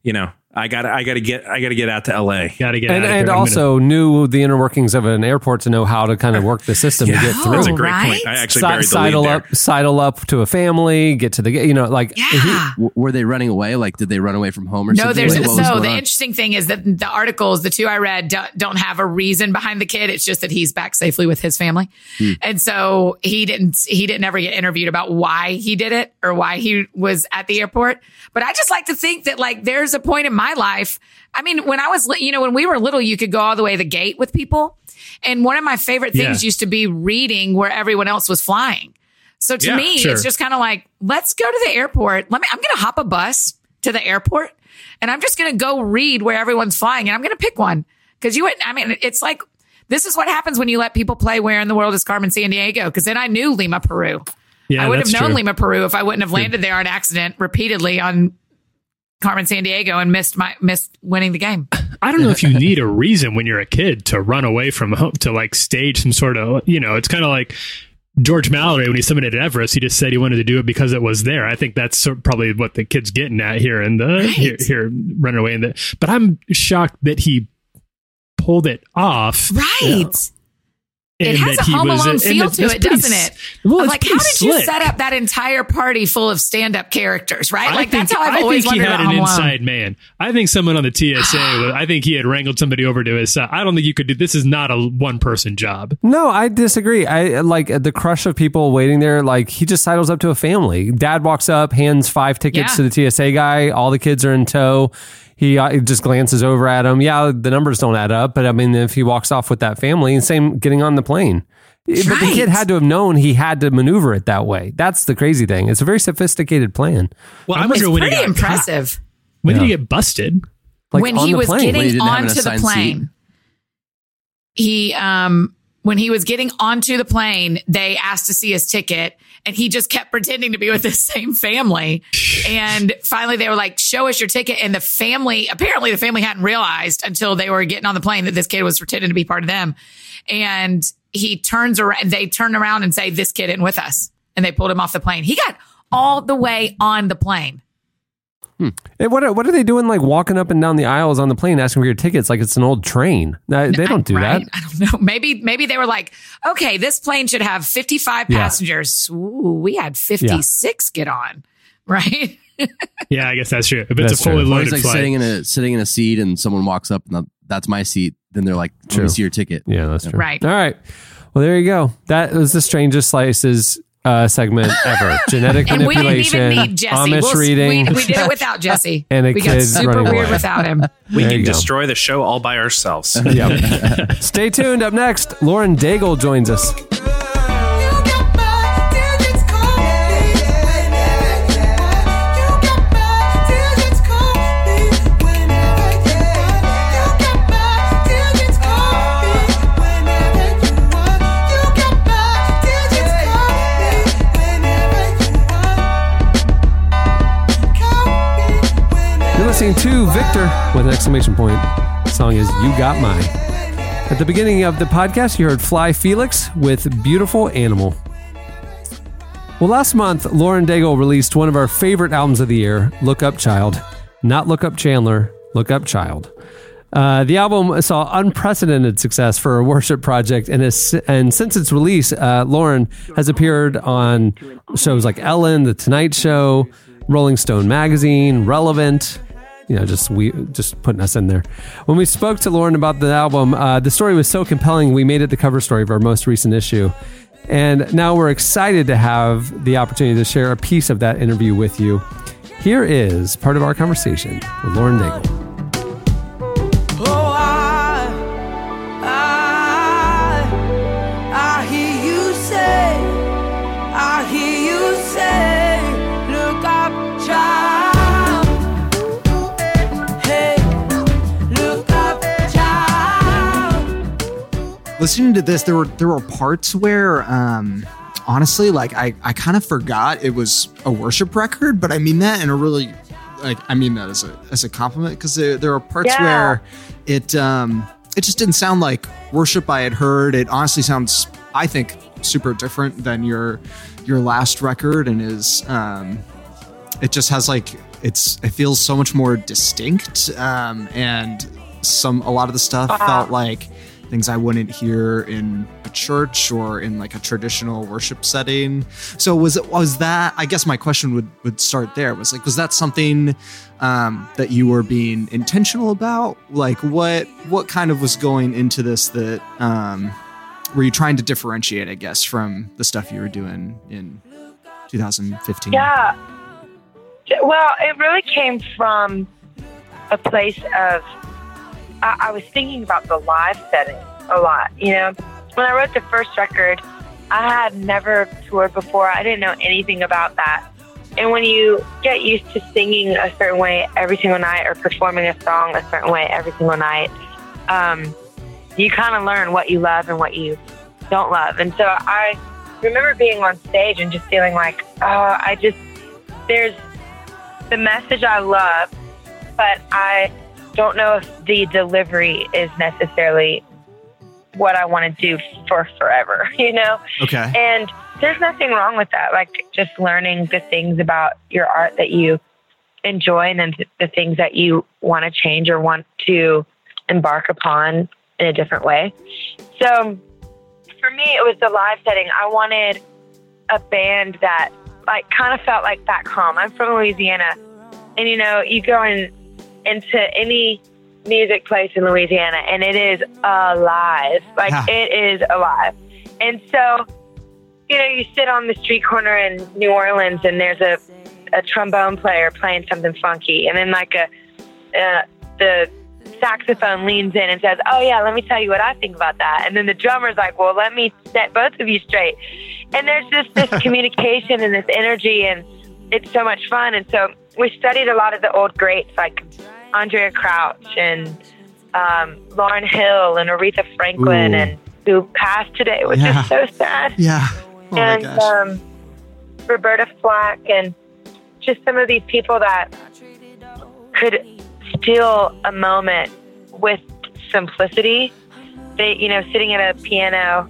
you know, I got I got to get I got to get out to L.A. Gotta get and, out and here. I'm also knew the inner workings of an airport to know how to kind of work the system to get through. That's a Oh, great right? point. I actually Si- buried the sidle lead there. up, sidle up to a family, get to the you know like Yeah. W- were they running away? Like, did they run away from home or No, something? there's Like, so the on? interesting thing is that the articles, the two I read, don't, don't have a reason behind the kid. It's just that he's back safely with his family, Hmm. and so he didn't he didn't ever get interviewed about why he did it or why he was at the airport. But I just like to think that like there's a point in my life. I mean, when I was you know when we were little, you could go all the way to the gate with people, and one of my favorite things Yeah. used to be reading where everyone else was flying. So to Yeah, me, sure. it's just kind of like, let's go to the airport. Let me, I'm going to hop a bus to the airport and I'm just going to go read where everyone's flying and I'm going to pick one. Cause you wouldn't. I mean, it's like, this is what happens when you let people play Where in the World is Carmen Sandiego? Cause then I knew Lima, Peru. yeah, I would have known true. Lima, Peru if I wouldn't have landed there on accident repeatedly on Carmen Sandiego and missed my, missed winning the game. I don't know if you need a reason when you're a kid to run away from home to like stage some sort of, you know, it's kind of like George Mallory when he summited Everest. He just said he wanted to do it because it was there. I think that's sort- probably what the kid's getting at here and the here, here running away in the. But I'm shocked that he pulled it off. Right. It has a Home was- Alone and feel that's- to it, pretty doesn't it? Well, it's like, how pretty did you set up that entire party full of stand-up characters? Right? I Like think, that's how I've I always think he wondered had about an Home Alone. inside man. I think someone on the TSA. I think he had wrangled somebody over to his side. I don't think you could do. This is not a one person job. No, I disagree. I like the crush of people waiting there. Like he just sidles up to a family. Dad walks up, hands five tickets Yeah. to the TSA guy. All the kids are in tow. He, uh, just glances over at him. Yeah, the numbers don't add up, but I mean, if he walks off with that family, and same getting on the plane. But the kid had to have known he had to maneuver it that way. That's the crazy thing. It's a very sophisticated plan. Well, I It's wonder when he pretty got impressive. caught. When did he get busted? Like when he was plane. When he getting didn't have an onto the assigned plane, he um when he was getting onto the plane, they asked to see his ticket, and he just kept pretending to be with the same family. and finally, they were like, "Show us your ticket." And the family, apparently, the family hadn't realized until they were getting on the plane that this kid was pretending to be part of them. And he turns around, they turn around and say, "This kid isn't with us," and they pulled him off the plane. He got all the way on the plane. Hmm. Hey, what are, what are they doing? Like walking up and down the aisles on the plane, asking for your tickets, like it's an old train. They don't do Right? that. I don't know. Maybe maybe they were like, okay, this plane should have 55 Yeah. passengers. Ooh, we had 56 get on. Right? Yeah, I guess that's true. If it's That's a fully true. Or loaded he's like flight, sitting in a sitting in a seat, and someone walks up, and that's my seat. Then they're like, "Let True. me see your ticket." Yeah, that's true. Right. All right. Well, there you go. That was the strangest slices uh, segment ever. Genetic And we didn't manipulation, even need Jesse. Amish We'll- reading. We, we did it without Jesse. And a we kid got super running weird away. without him. We There can destroy the show all by ourselves. Yep. Stay tuned. Up next, Lauren Daigle joins us. Listening to Victor with an exclamation point. The song is You Got Mine. At the beginning of the podcast, you heard Fly Felix with Beautiful Animal. Well, last month, Lauren Daigle released one of our favorite albums of the year, Look Up Child. Not Look Up Chandler, Look Up Child. Uh, the album saw unprecedented success for a worship project, and, and since its release, uh, Lauren has appeared on shows like Ellen, The Tonight Show, Rolling Stone Magazine, Relevant, you know, just we just putting us in there. When we spoke to Lauren about the album, uh, the story was so compelling, we made it the cover story of our most recent issue. And now we're excited to have the opportunity to share a piece of that interview with you. Here is part of our conversation with Lauren Daigle. Listening to this there were there were parts where um honestly like i i kind of forgot it was a worship record but i mean that in a really like i mean that as a as a compliment because there, there were parts Yeah. where it um it just didn't sound like worship i had heard it honestly sounds i think super different than your your last record and is um it just has like it's it feels so much more distinct, um, and some a lot of the stuff felt like things I wouldn't hear in a church or in like a traditional worship setting. So was it was that? I guess my question would would start there. Was like was that something um, that you were being intentional about? Like what what kind of was going into this that um, were you trying to differentiate? I guess from the stuff you were doing in 2015. Yeah. Well, it really came from a place of I, I was thinking about the live setting a lot. You know, when I wrote the first record, I had never toured before. I didn't know anything about that. And when you get used to singing a certain way every single night or performing a song a certain way every single night, um, you kind of learn what you love and what you don't love. And so I remember being on stage and just feeling like, oh, I just, there's the message I love, but I don't know if the delivery is necessarily what I want to do for forever, you know? Okay. And there's nothing wrong with that. Like just learning the things about your art that you enjoy and then the things that you want to change or want to embark upon in a different way. So for me, it was the live setting. I wanted a band that like kind of felt like back home. I'm from Louisiana, and you know, you go in into any music place in Louisiana, and it is alive. Like Yeah. it is alive. And so, you know, you sit on the street corner in New Orleans, and there's a a trombone player playing something funky, and then like a uh, the saxophone leans in and says, "Oh yeah, let me tell you what I think about that." And then the drummer's like, "Well, let me set both of you straight." And there's just this communication and this energy, and it's so much fun. And so we studied a lot of the old greats like Andraé Crouch and um, Lauryn Hill and Aretha Franklin, Ooh. and who passed today, which Yeah. is so sad Yeah. Oh my and gosh. um, Roberta Flack, and just some of these people that could steal a moment with simplicity. They, you know, sitting at a piano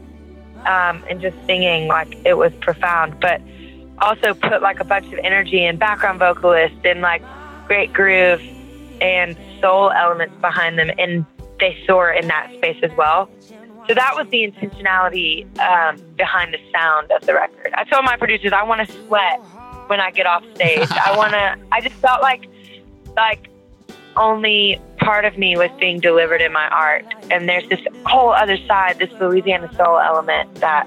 um, and just singing like it was profound, but also put like a bunch of energy and background vocalist and like great groove and soul elements behind them, and they soar in that space as well. So that was the intentionality um, behind the sound of the record. I told my producers I want to sweat when I get off stage. I want to. I just felt like like only part of me was being delivered in my art, and there's this whole other side, this Louisiana soul element that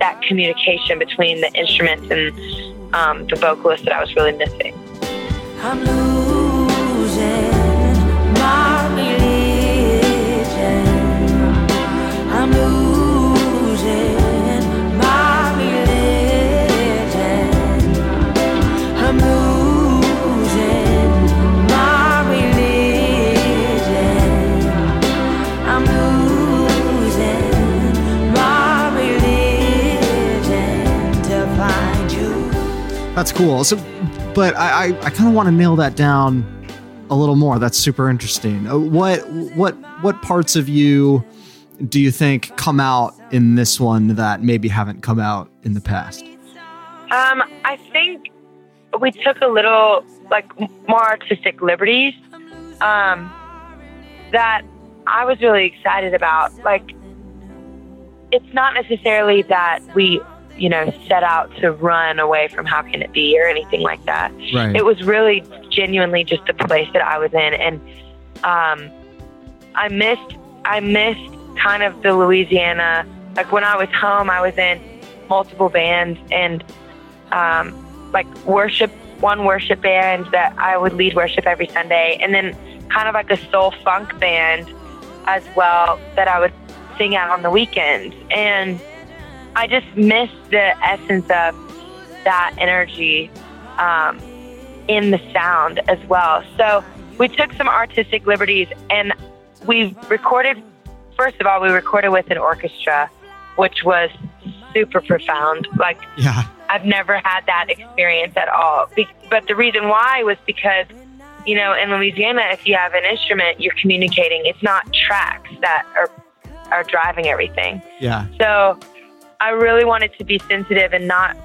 that communication between the instruments and um, the vocalist that I was really missing. That's cool. So, but I, I, I kind of want to nail that down a little more. That's super interesting. Uh, What, what, what parts of you do you think come out in this one that maybe haven't come out in the past? Um, I think we took a little like more artistic liberties um, that I was really excited about. Like, it's not necessarily that we, you know, set out to run away from how can it be or anything like that. Right. It was really genuinely just the place that I was in, and um, I missed I missed kind of the Louisiana. Like when I was home, I was in multiple bands and um, like worship one worship band that I would lead worship every Sunday, and then kind of like a soul funk band as well that I would sing out on the weekends. And I just missed the essence of that energy um, in the sound as well. So we took some artistic liberties and we recorded, first of all, we recorded with an orchestra, which was super profound. Like, Yeah. I've never had that experience at all. Be- but the reason why was because, you know, in Louisiana, if you have an instrument, you're communicating. It's not tracks that are are driving everything. Yeah. So I really wanted to be sensitive and not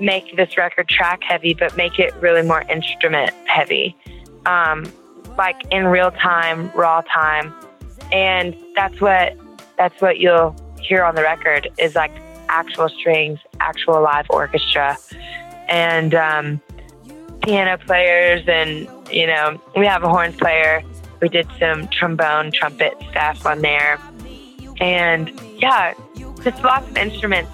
make this record track heavy, but make it really more instrument heavy, um, like in real time, raw time, and that's what that's what you'll hear on the record is like actual strings, actual live orchestra, and um, piano players, and you know we have a horn player. We did some trombone, trumpet stuff on there, and yeah, just lots of instruments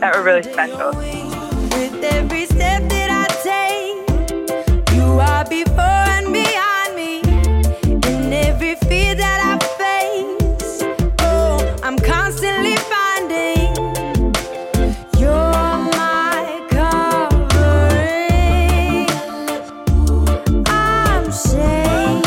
that were really special. With every step that I take, you are before and behind me. In every fear that I face, oh, I'm constantly finding you're my covering. I'm safe.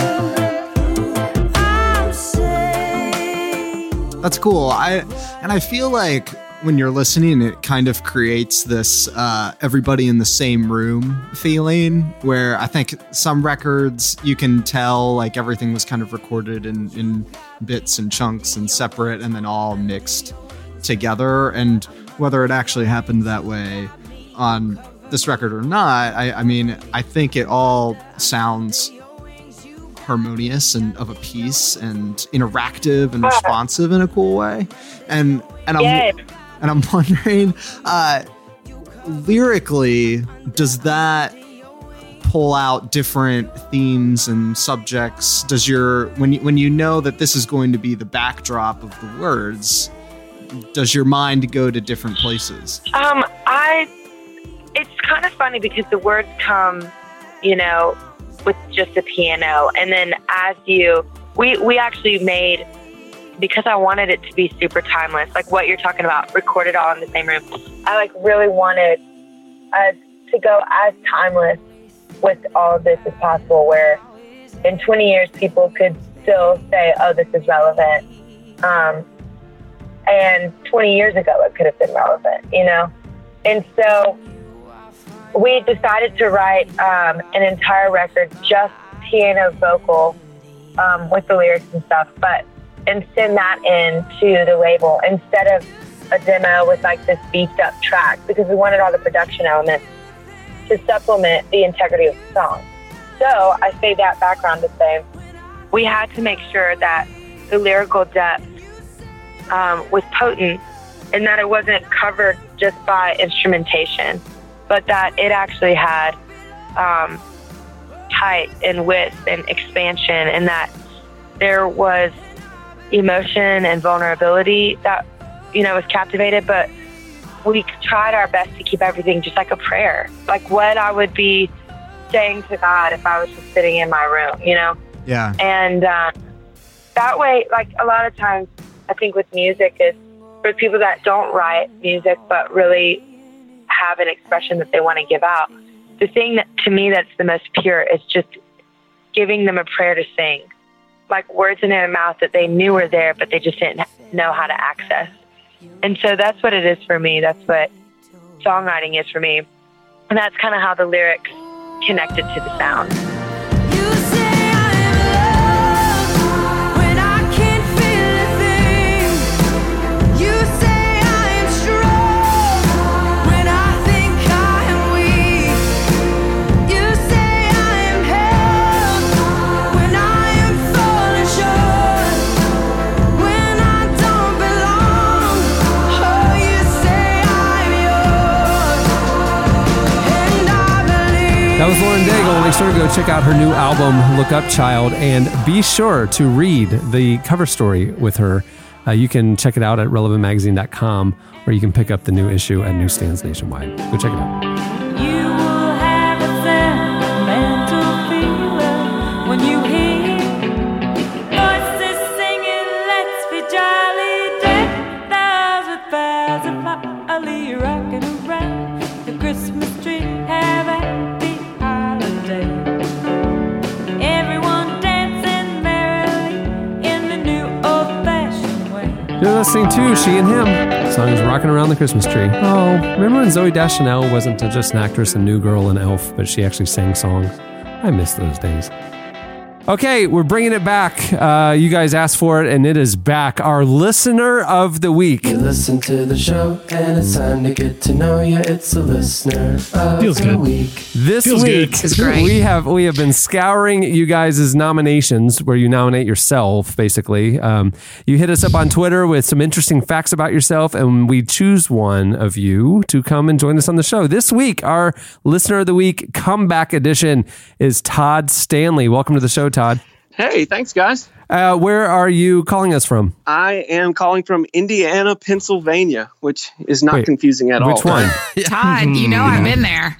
I'm safe. That's cool. I and I feel like when you're listening, it kind of creates this uh, everybody in the same room feeling. Where I think some records you can tell like everything was kind of recorded in in bits and chunks and separate, and then all mixed together. And whether it actually happened that way on this record or not, I, I mean, I think it all sounds harmonious and of a piece and interactive and responsive in a cool way. And and I'm Yes. and I'm wondering, uh, lyrically, does that pull out different themes and subjects? Does your when you when you know that this is going to be the backdrop of the words, does your mind go to different places? Um, I. It's kind of funny because the words come, you know, with just a piano, and then as you, we we actually made because I wanted it to be super timeless, like what you're talking about, recorded all in the same room. I like really wanted uh, to go as timeless with all of this as possible, where in 20 years people could still say, "Oh, this is relevant." Um, and 20 years ago it could have been relevant, you know? And so we decided to write um, an entire record just piano vocal um, with the lyrics and stuff, but and send that in to the label instead of a demo with like this beefed up track because we wanted all the production elements to supplement the integrity of the song. So I say that background to say we had to make sure that the lyrical depth um, was potent and that it wasn't covered just by instrumentation, but that it actually had um, height and width and expansion, and that there was emotion and vulnerability that you know was captivated. But we tried our best to keep everything just like a prayer, like what I would be saying to God if I was just sitting in my room, you know. Yeah. And uh, that way, like a lot of times, I think with music is for people that don't write music but really have an expression that they want to give out. The thing that to me that's the most pure is just giving them a prayer to sing, like words in their mouth that they knew were there but they just didn't know how to access. And so that's what it is for me. That's what songwriting is for me. And that's kind of how the lyrics connected to the sound. Sure to go check out her new album, Look Up Child, and be sure to read the cover story with her. Uh, you can check it out at relevantmagazine.com or you can pick up the new issue at newsstands nationwide. Go check it out. Way. You're listening to She and Him. The song is Rocking Around the Christmas Tree. Oh, remember when Zooey Deschanel wasn't just an actress and New Girl and Elf, but she actually sang songs? I miss those days. Okay, we're bringing it back. Uh, you guys asked for it, and it is back. Our listener of the week. You Listen to the show, and it's time to get to know you. It's the listener of Feels the good. week. This Feels week, good. This great. we have we have been scouring you guys' nominations, where you nominate yourself. Basically, um, you hit us up on Twitter with some interesting facts about yourself, and we choose one of you to come and join us on the show. This week, our listener of the week comeback edition is Todd Stanley. Welcome to the show, Todd. Hey, thanks, guys. Uh, where are you calling us from? I am calling from Indiana, Pennsylvania, which is not Wait, confusing at all. Which one? Todd, you know I've been there.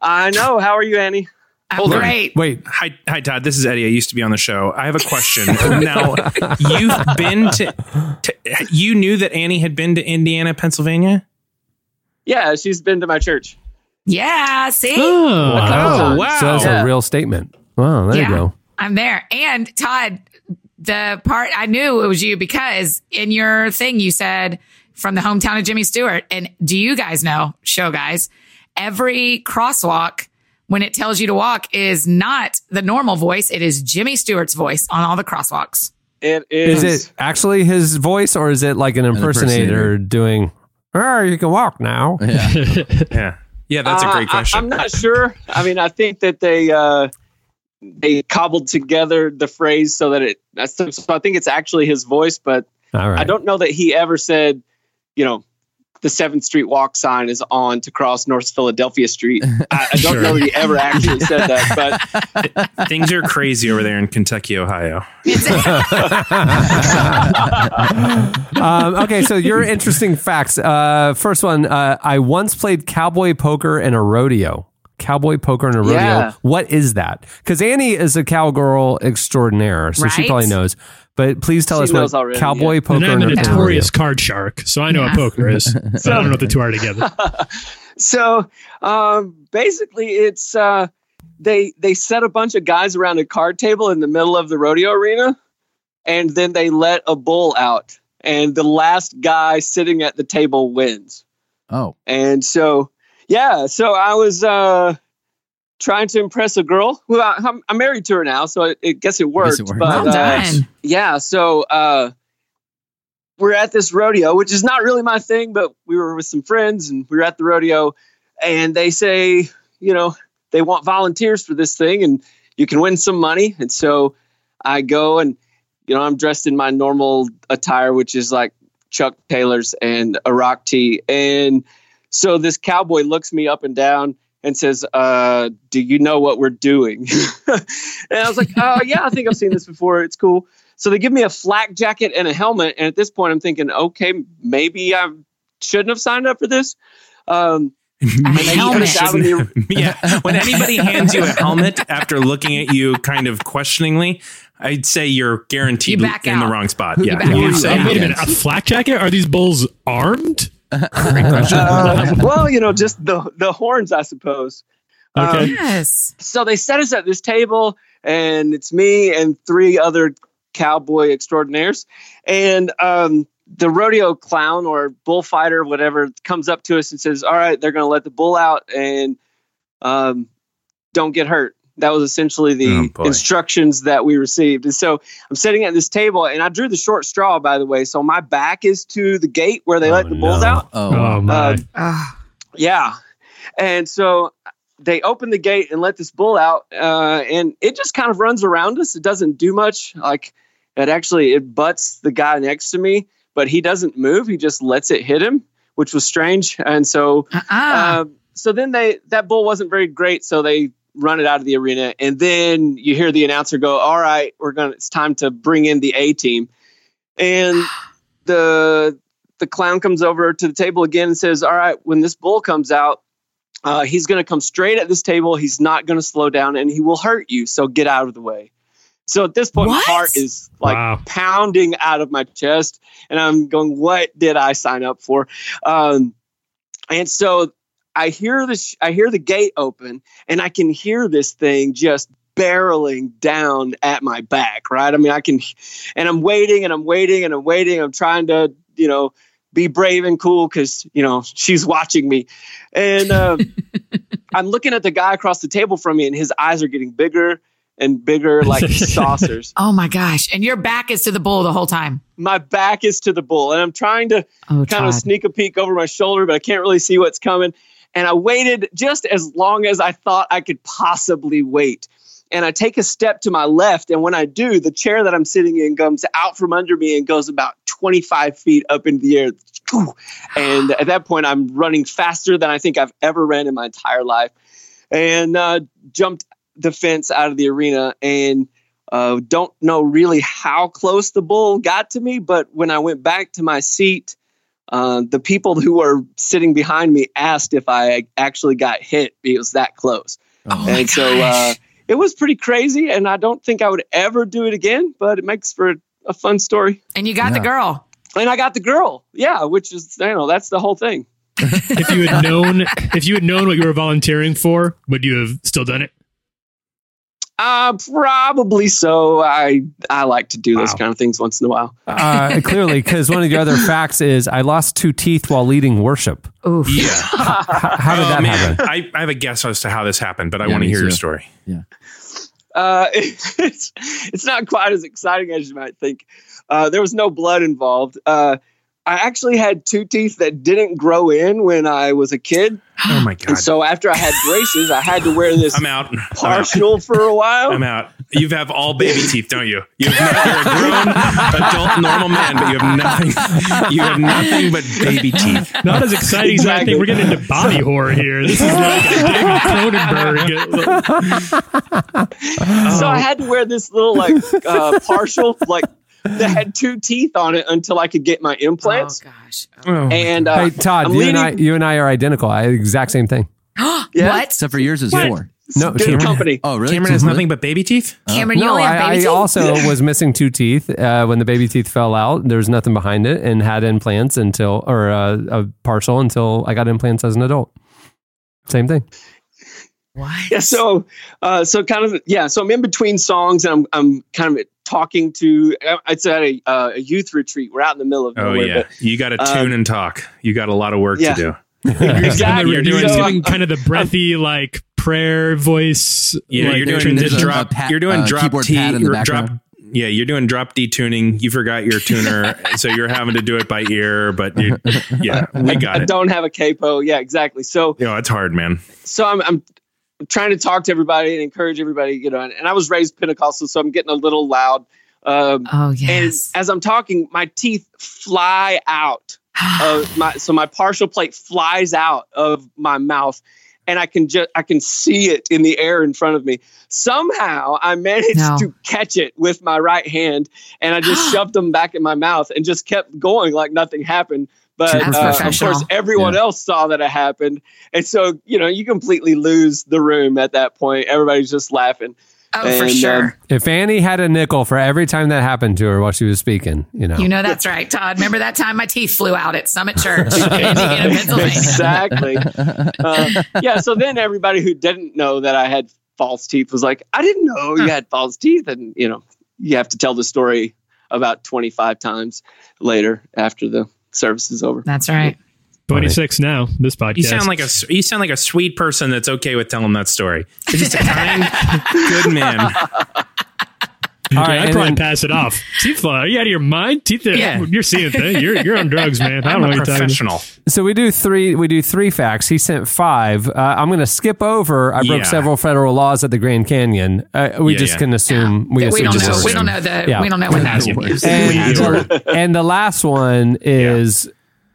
I know. How are you, Annie? I'm Hold on. great. Wait, Hi, hi, Todd. This is Eddie. I used to be on the show. I have a question. now, you've been to, to. You knew that Annie had been to Indiana, Pennsylvania. Yeah, she's been to my church. Yeah, see? Oh, Oh, wow. so that's Yeah. a real statement. Wow, there yeah, you go. I'm there. And Todd, the part I knew it was you because in your thing you said from the hometown of Jimmy Stewart. And do you guys know, show guys, every crosswalk when it tells you to walk is not the normal voice. It is Jimmy Stewart's voice on all the crosswalks. It Is is. it actually his voice, or is it like an impersonator, impersonator. doing? Oh, you can walk now. Yeah. Yeah, yeah. That's a Uh, great question. I, am not sure. I mean, I think that they uh, they cobbled together the phrase so that it. That's, so I think it's actually his voice, but All right. I don't know that he ever said, you know, the Seventh Street walk sign is on to cross North Philadelphia Street. I, I don't know that he ever actually said that, but Things are crazy over there in Kentucky, Ohio. um, okay, so your interesting facts. Uh, first one, uh, I once played cowboy poker in a rodeo. Cowboy poker in a rodeo. Yeah. What is that? Because Annie is a cowgirl extraordinaire, so she probably knows. But please tell She us what already, cowboy yeah. poker and I'm in a a rodeo. notorious card shark, so I know Yeah. what poker is. But I don't know what the two are together. so um, basically it's uh, they they set a bunch of guys around a card table in the middle of the rodeo arena and then they let a bull out and the last guy sitting at the table wins Oh, and so yeah so i was uh, trying to impress a girl. Well I, I'm, I'm married to her now so i, I guess it worked, it worked. but well uh, yeah so uh we're at this rodeo which is not really my thing but we were with some friends and we were at the rodeo and they say you know they want volunteers for this thing and you can win some money. And so i go and you know i'm dressed in my normal attire which is like chuck taylors and a rock tee. And so this cowboy looks me up and down and says, uh, "Do you know what we're doing?" and I was like, "Oh yeah, I think I've seen this before. It's cool." So they give me a flak jacket and a helmet, and at this point, I'm thinking, "Okay, maybe I shouldn't have signed up for this." Um, A helmet. put out the- yeah. When anybody hands you a helmet after looking at you kind of questioningly, I'd say you're guaranteed You back in the wrong spot. You Yeah. back You out. say Uh, wait a yes. minute, a flak jacket? Are these bulls armed? uh, well, you know, just the the horns, I suppose. Okay. Um, yes. so they set us at this table and it's me and three other cowboy extraordinaires and um, the rodeo clown or bullfighter whatever comes up to us and says all right they're going to let the bull out and um, don't get hurt that was essentially Oh, the boy. instructions that we received and so i'm sitting at this table and i drew the short straw by the way so my back is to the gate where they Oh, let the bulls out oh, Oh, my. Ah, yeah. And so they open the gate and let this bull out, uh, and it just kind of runs around us. It doesn't do much. Like it actually it butts the guy next to me, but he doesn't move. He just lets it hit him, which was strange. And so, uh-uh. uh, so then they that bull wasn't very great. So they run it out of the arena, and then you hear the announcer go, "All right, we're gonna. It's time to bring in the A team," and the the clown comes over to the table again and says, "All right, when this bull comes out, uh, he's going to come straight at this table. He's not going to slow down, and he will hurt you. So get out of the way." So at this point, What? my heart is like Wow. pounding out of my chest, and I'm going, "What did I sign up for?" Um, and so I hear this. I hear the gate open, and I can hear this thing just barreling down at my back. Right? I mean, I can, and I'm waiting, and I'm waiting, and I'm waiting. I'm trying to, you know, be brave and cool because you know she's watching me, and um, I'm looking at the guy across the table from me, and his eyes are getting bigger and bigger like saucers. Oh my gosh. And your back is to the bull the whole time. My back is to the bull, and I'm trying to Oh, kind of sneak a peek over my shoulder, but I can't really see what's coming. And I waited just as long as I thought I could possibly wait. And I take a step to my left, and when I do, the chair that I'm sitting in comes out from under me and goes about 25 feet up into the air. And at that point, I'm running faster than I think I've ever ran in my entire life, and uh, jumped the fence out of the arena. And uh, don't know really how close the bull got to me, but when I went back to my seat, uh, the people who were sitting behind me asked if I actually got hit. It was that close. Oh and so uh, it was pretty crazy. And I don't think I would ever do it again, but it makes for a, a fun story. and you got the girl. And I got the girl. Yeah, which is, you know, that's the whole thing. if you had known, if you had known what you were volunteering for, would you have still done it? Uh, probably so. I I like to do those kind of things once in a while. Uh, clearly, because one of the other facts is I lost two teeth while leading worship. Oof. Yeah. How, how did oh, that man. happen? I, I have a guess as to how this happened, but I Yeah, want to me hear your too. story. Uh, it's it's not quite as exciting as you might think. Uh, there was no blood involved. Uh, I actually had two teeth that didn't grow in when I was a kid, Oh my god. and so after I had braces, I had to wear this I'm out. I'm out. partial for a while. I'm out. You have all baby teeth, don't you? You have not, you're a grown adult normal man, but you have nothing. You have nothing but baby teeth. Not as exciting as I think. We're getting into body horror here. This is like David Cronenberg. So I had to wear this little like uh, partial like that had two teeth on it until I could get my implants. Oh gosh. Oh, and uh, hey, Todd, I'm you and, I, you and I are identical. I exact same thing. Yeah. What? Except for yours is What? four. No, good Cameron- company. Oh, really? Cameron has nothing but baby teeth. Cameron, you no, only have I, baby I teeth? also was missing two teeth uh, when the baby teeth fell out. There was nothing behind it, and had implants until or uh, a partial until I got implants as an adult. Same thing. What? yeah so uh so kind of yeah so i'm in between songs and i'm i'm kind of talking to it's at a, uh, a youth retreat we're out in the middle of Oh nowhere yeah, you got to um, tune and talk. You got a lot of work yeah. to do. but exactly You're You're doing so, doing kind of the breathy, like prayer voice. Yeah, like, you're doing There's the a- drop. a pat- you're doing uh, drop keyboard T. pad in the or drop. Yeah, you're doing drop D tuning. You forgot your tuner, so you're having to do it by ear. But you, yeah, we got I it. don't have a capo yeah exactly so You know, it's hard, man. so I'm, I'm trying to talk to everybody and encourage everybody you know and, and i was raised pentecostal so i'm getting a little loud um Oh and as i'm talking my teeth fly out of my so my partial plate flies out of my mouth and I can just I can see it in the air in front of me. Somehow I managed No. to catch it with my right hand and I just shoved them back in my mouth and just kept going like nothing happened. But uh, of course, everyone Yeah. else saw that it happened, and so you know you completely lose the room at that point. Everybody's just laughing. oh, for sure. um, If Annie had a nickel for every time that happened to her while she was speaking, you know, you know that's right, Todd. Remember that time my teeth flew out at Summit Church in Indiana, Pennsylvania? exactly. Uh, yeah. So then everybody who didn't know that I had false teeth was like, I didn't know you had false teeth. And, you know, you have to tell the story about 25 times later after the service is over. That's right. 26 now, this podcast. You sound like a you sound like a sweet person that's okay with telling that story. You're just a kind, good man. Okay, All right, I'd probably then- pass it off. Teeth fly. Are you out of your mind? Teeth, are- Yeah. you're seeing things. You're, you're on drugs, man. I don't I'm know a what you're professional. So we do three. We do three facts. He sent five. Uh, I'm going to skip over. I broke Yeah. several federal laws at the Grand Canyon. Uh, we Yeah, just yeah. can assume. We, we assume don't just know. We don't know the. Yeah. We don't know when that's used. And, and the last one is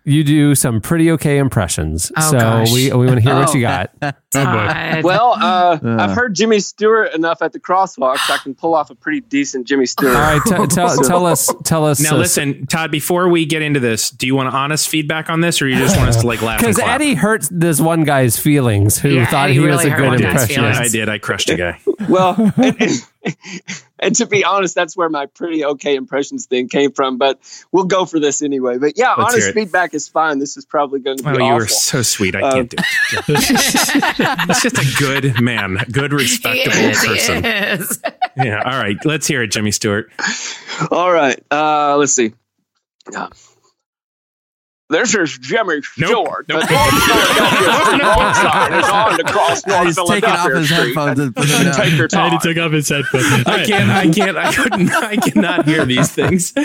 you do some pretty okay impressions. Oh, so gosh. we we want to hear what Oh. you got. Todd. Well, uh, I've heard Jimmy Stewart enough at the crosswalks. I can pull off a pretty decent Jimmy Stewart. All right, t- tell, tell us. Tell us. Now listen, Todd. Before we get into this, do you want honest feedback on this, or you just want us to like laugh? because? Eddie hurt this one guy's feelings who Yeah, thought Eddie he was a good one guy's impressionist. I did. I crushed a guy. well, and, and, and to be honest, that's where my pretty okay impressions thing came from. But we'll go for this anyway. But yeah, Let's honest feedback is fine. This is probably going to be Oh, awful. you are so sweet. I Um, can't do it. He's just a good man, good, He respectable is. He person. is. Yeah. All right. Let's hear it, Jimmy Stewart. All right. Uh, let's see. Uh, This is Jimmy Nope. Stewart. Nope. The North Philadelphia Street Road sign is on to cross North He's taking off his Street. headphones and putting them. Take your And time. he took off his headphones. All I right. can't. I can't. I couldn't. I cannot hear these things.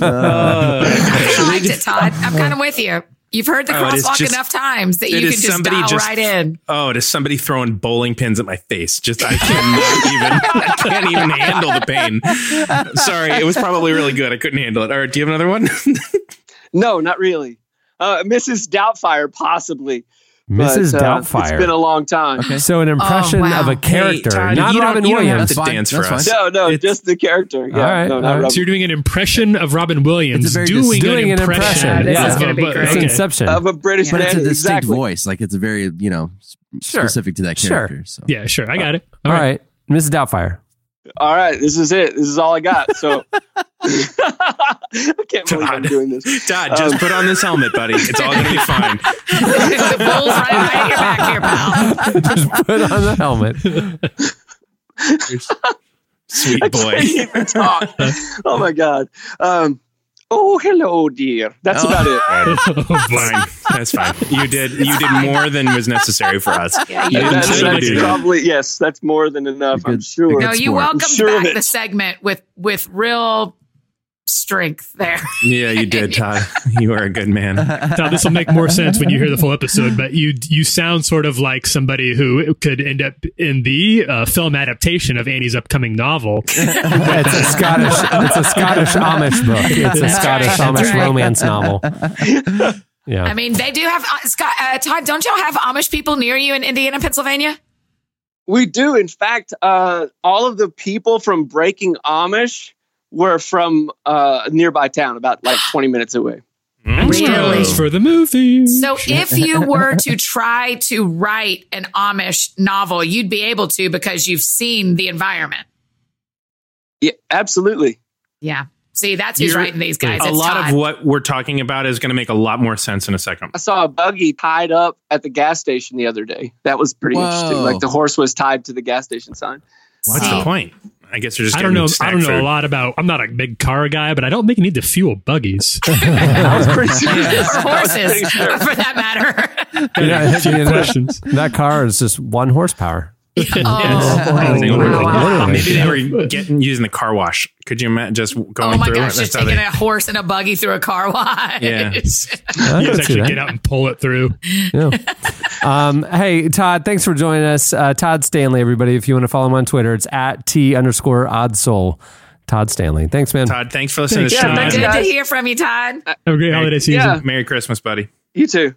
Uh, I liked it, Todd. I'm kind of with you. You've heard the Oh, crosswalk just- enough times that you can just somebody dial just- right in. Oh, does somebody throwing bowling pins at my face? Just I cannot even. I can't even handle the pain. Sorry, it was probably really good. I couldn't handle it. All right, do you have another one? No, not really. Uh, Mrs. Doubtfire, possibly. Mrs. But, uh, Doubtfire. It's been a long time. Okay. So an impression wow. of a Hey, character, Todd, not you don't- Robin you don't have Williams. to dance for us. No, no, It's- just the character. Yeah, All right, no, all not right. Robin. So you're doing an impression of Robin Williams It's a doing, Doing an an impression. impression. This yeah. is gonna be But- great. It's. Inception. of a British But man. it's a distinct exactly. voice. Like it's a very, you know, s- Sure. specific to that Sure. character. So. Yeah, sure. I got it. All right, Mrs. Doubtfire. All right, this is it. This is all I got. So I can't believe I'm doing this. Todd, just Um, put on this helmet, buddy. It's all gonna be fine. the bull's right behind your back here, pal. Just put on the helmet. Sweet I boy. can't even talk. Oh my god. Um, oh, hello, dear. That's Oh. about it. Oh, fine. That's fine. You did. You did more than was necessary for us. Yeah, You you That's, that's probably yes. That's more than enough. I'm sure. No, you sport. welcomed Sure back the segment with with real strength there. Yeah, you did, Todd. You are a good man. Now this will make more sense when you hear the full episode, but you you sound sort of like somebody who could end up in the uh, film adaptation of Annie's upcoming novel. it's a Scottish. It's a Scottish Amish book. It's a That's Scottish right, Amish right. romance novel. Yeah. I mean, they do have uh, Scott uh, Todd. Don't y'all have Amish people near you in Indiana, Pennsylvania? We do. In fact, uh, all of the people from Breaking Amish were from uh, a nearby town, about like 20 minutes away. Really? for the movie. So if you were to try to write an Amish novel, you'd be able to because you've seen the environment. Yeah, absolutely. Yeah. See, that's who's You're- writing these guys. a It's lot Todd. of what we're talking about is going to make a lot more sense in a second. I saw a buggy tied up at the gas station the other day. That was pretty Whoa. interesting. Like the horse was tied to the gas station sign. What's See. the point? I guess they're just. I don't know. I don't know food. a lot about. I'm not a big car guy, but I don't think you need to fuel buggies. I sure. horses, for that matter. Yeah, Few questions. that car is just one horsepower. oh, They wow, were- wow, wow. Maybe they were getting using the car wash. Could you imagine just going Oh my through gosh, it? just taking they- a horse and a buggy through a car wash. Yeah. You can just actually get out and pull it through. Yeah. Um, hey, Todd, thanks for joining us. Uh, Todd Stanley, everybody. If you want to follow him on Twitter, it's at T underscore odd soul. Todd Stanley. Thanks, man. Todd, thanks for listening to the Yeah, show. thanks, Good to hear from you, Todd. Have a great holiday season. Yeah. Merry Christmas, buddy. You too.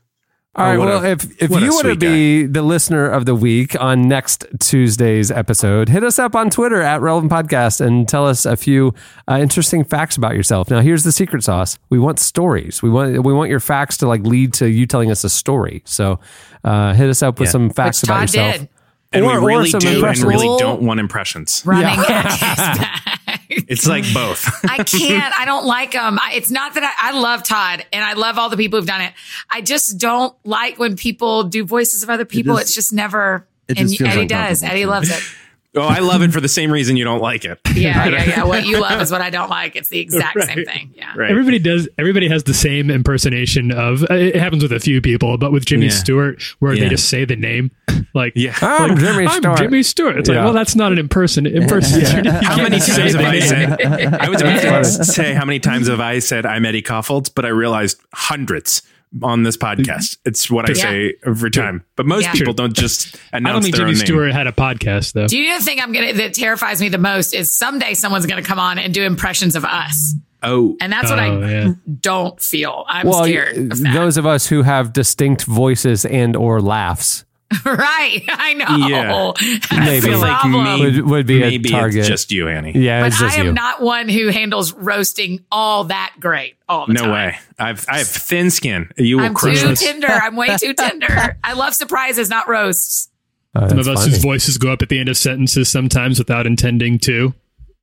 All right. Oh, well, a- if if you want to sweet be the listener of the week on next Tuesday's episode, hit us up on Twitter at Relevant Podcast and tell us a few uh, interesting facts about yourself. Now, here's the secret sauce: we want stories. We want we want your facts to like lead to you telling us a story. So, uh, hit us up with Yeah. some facts Which about Todd yourself. did. And Or- or we really do, and really don't want impressions. Running Yeah. at his back. It's like both. I can't. I don't like them. It's not that I, I love Todd and I love all the people who've done it. I just don't like when people do voices of other people. just- it's just never. it and just feels Eddie does. Eddie loves it. oh, I love it for the same reason you don't like it. Yeah, yeah, yeah. What you love is what I don't like. It's the exact same thing. Yeah. Right. Everybody does. Everybody has the same impersonation of. uh, It happens with a few people, but with Jimmy Yeah. Stewart, where Yeah. they just say the name, like Yeah. I'm like, Jimmy I'm Stewart. Jimmy Stewart. It's Yeah. like, well, that's not an imperson. Impersonation. You How many times have I name. said? I was about to say how many times have I said I'm Eddie Kaufholz, but I realized hundreds on this podcast. Mm-hmm. It's what I Yeah. say every time. But most Yeah. people don't just announce I don't announce think their Jimmy own name. Stewart had a podcast though. Do you know the thing I'm gonna that terrifies me the most is someday someone's gonna come on and do impressions of us, Oh, and that's what Oh, I yeah. don't feel. I'm Well, scared of that. those of us who have distinct voices and or laughs right? I know. Yeah. That's Maybe. the like problem. me, would, would be maybe a target. it's just you, Annie. yeah, But it's just I am you. not one who handles roasting all that great all the No time. way. I've I have thin skin. You will I'm crush too this. tender. I'm way too tender. I love surprises, not roasts. Uh, Some of us funny. whose voices go up at the end of sentences sometimes without intending to.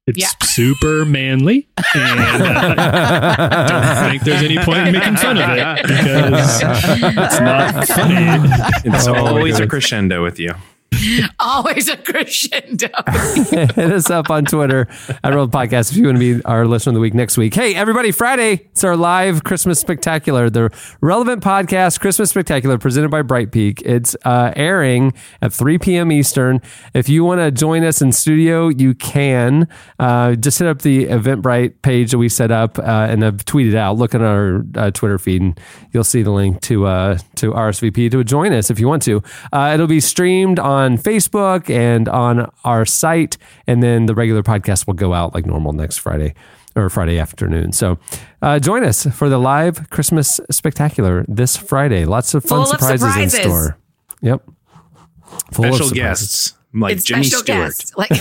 It's Yeah. super manly, and uh, I don't think there's any point in making fun of it because it's not funny. It's Oh, always a crescendo with you. Always a crescendo. Hit us up on Twitter at Relevant Podcast if you want to be our listener of the week next week. Hey, everybody, Friday, it's our live Christmas Spectacular, the Relevant Podcast Christmas Spectacular presented by Bright Peak. It's uh, airing at 3 p.m. Eastern. If you want to join us in studio, you can. Uh, just hit up the Eventbrite page that we set up uh, and I've tweeted out. Look at our uh, Twitter feed and you'll see the link to, uh, to RSVP to join us if you want to. Uh, it'll be streamed on Facebook and on our site, and then the regular podcast will go out like normal next Friday or Friday afternoon. So uh, join us for the live Christmas spectacular this Friday. Lots of fun Full of surprises, in store. Yep. Full of Special surprises. guests like It's Jimmy Stewart guests. Like,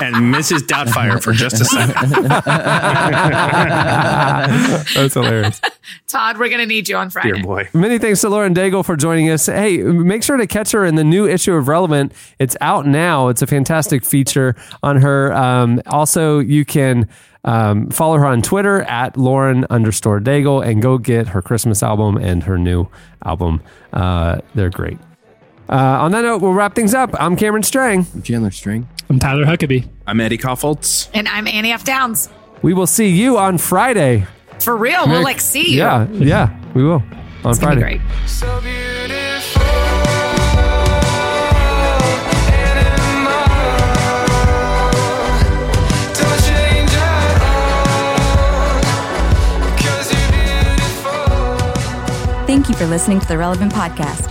and Mrs. Doubtfire for just a second. That's hilarious. Todd, we're going to need you on Friday. Dear boy. Many thanks to Lauren Daigle for joining us. Hey, make sure to catch her in the new issue of Relevant. It's out now. It's a fantastic feature on her. Um, also, you can um, follow her on Twitter at Lauren underscore Daigle and go get her Christmas album and her new album. Uh, they're great. Uh, on that note, we'll wrap things up. I'm Cameron Strang. I'm Chandler Strang. I'm Tyler Huckabee. I'm Eddie Kaufholz. And I'm Annie F. Downs. We will see you on Friday. For real, we'll like see you. Yeah, yeah, we will on It's gonna Friday. be great. Thank you for listening to the Relevant Podcast.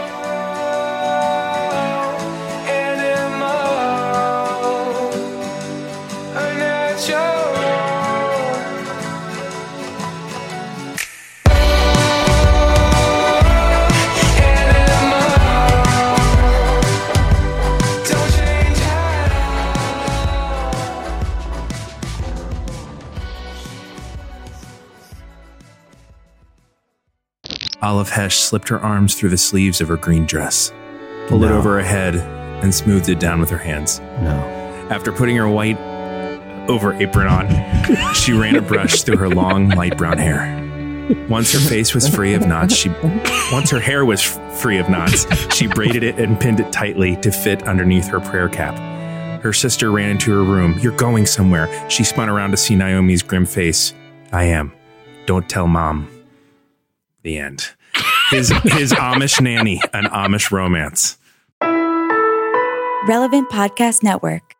Olive Hesh slipped her arms through the sleeves of her green dress, pulled it over her head, and smoothed it down with her hands. No. After putting her white over apron on, she ran a brush through her long, light brown hair. Once her face was free of knots, she once her hair was free of knots, she braided it and pinned it tightly to fit underneath her prayer cap. Her sister ran into her room. You're going somewhere. She spun around to see Naomi's grim face. I am. Don't tell mom. The end. His his Amish nanny, an Amish romance. Relevant Podcast Network.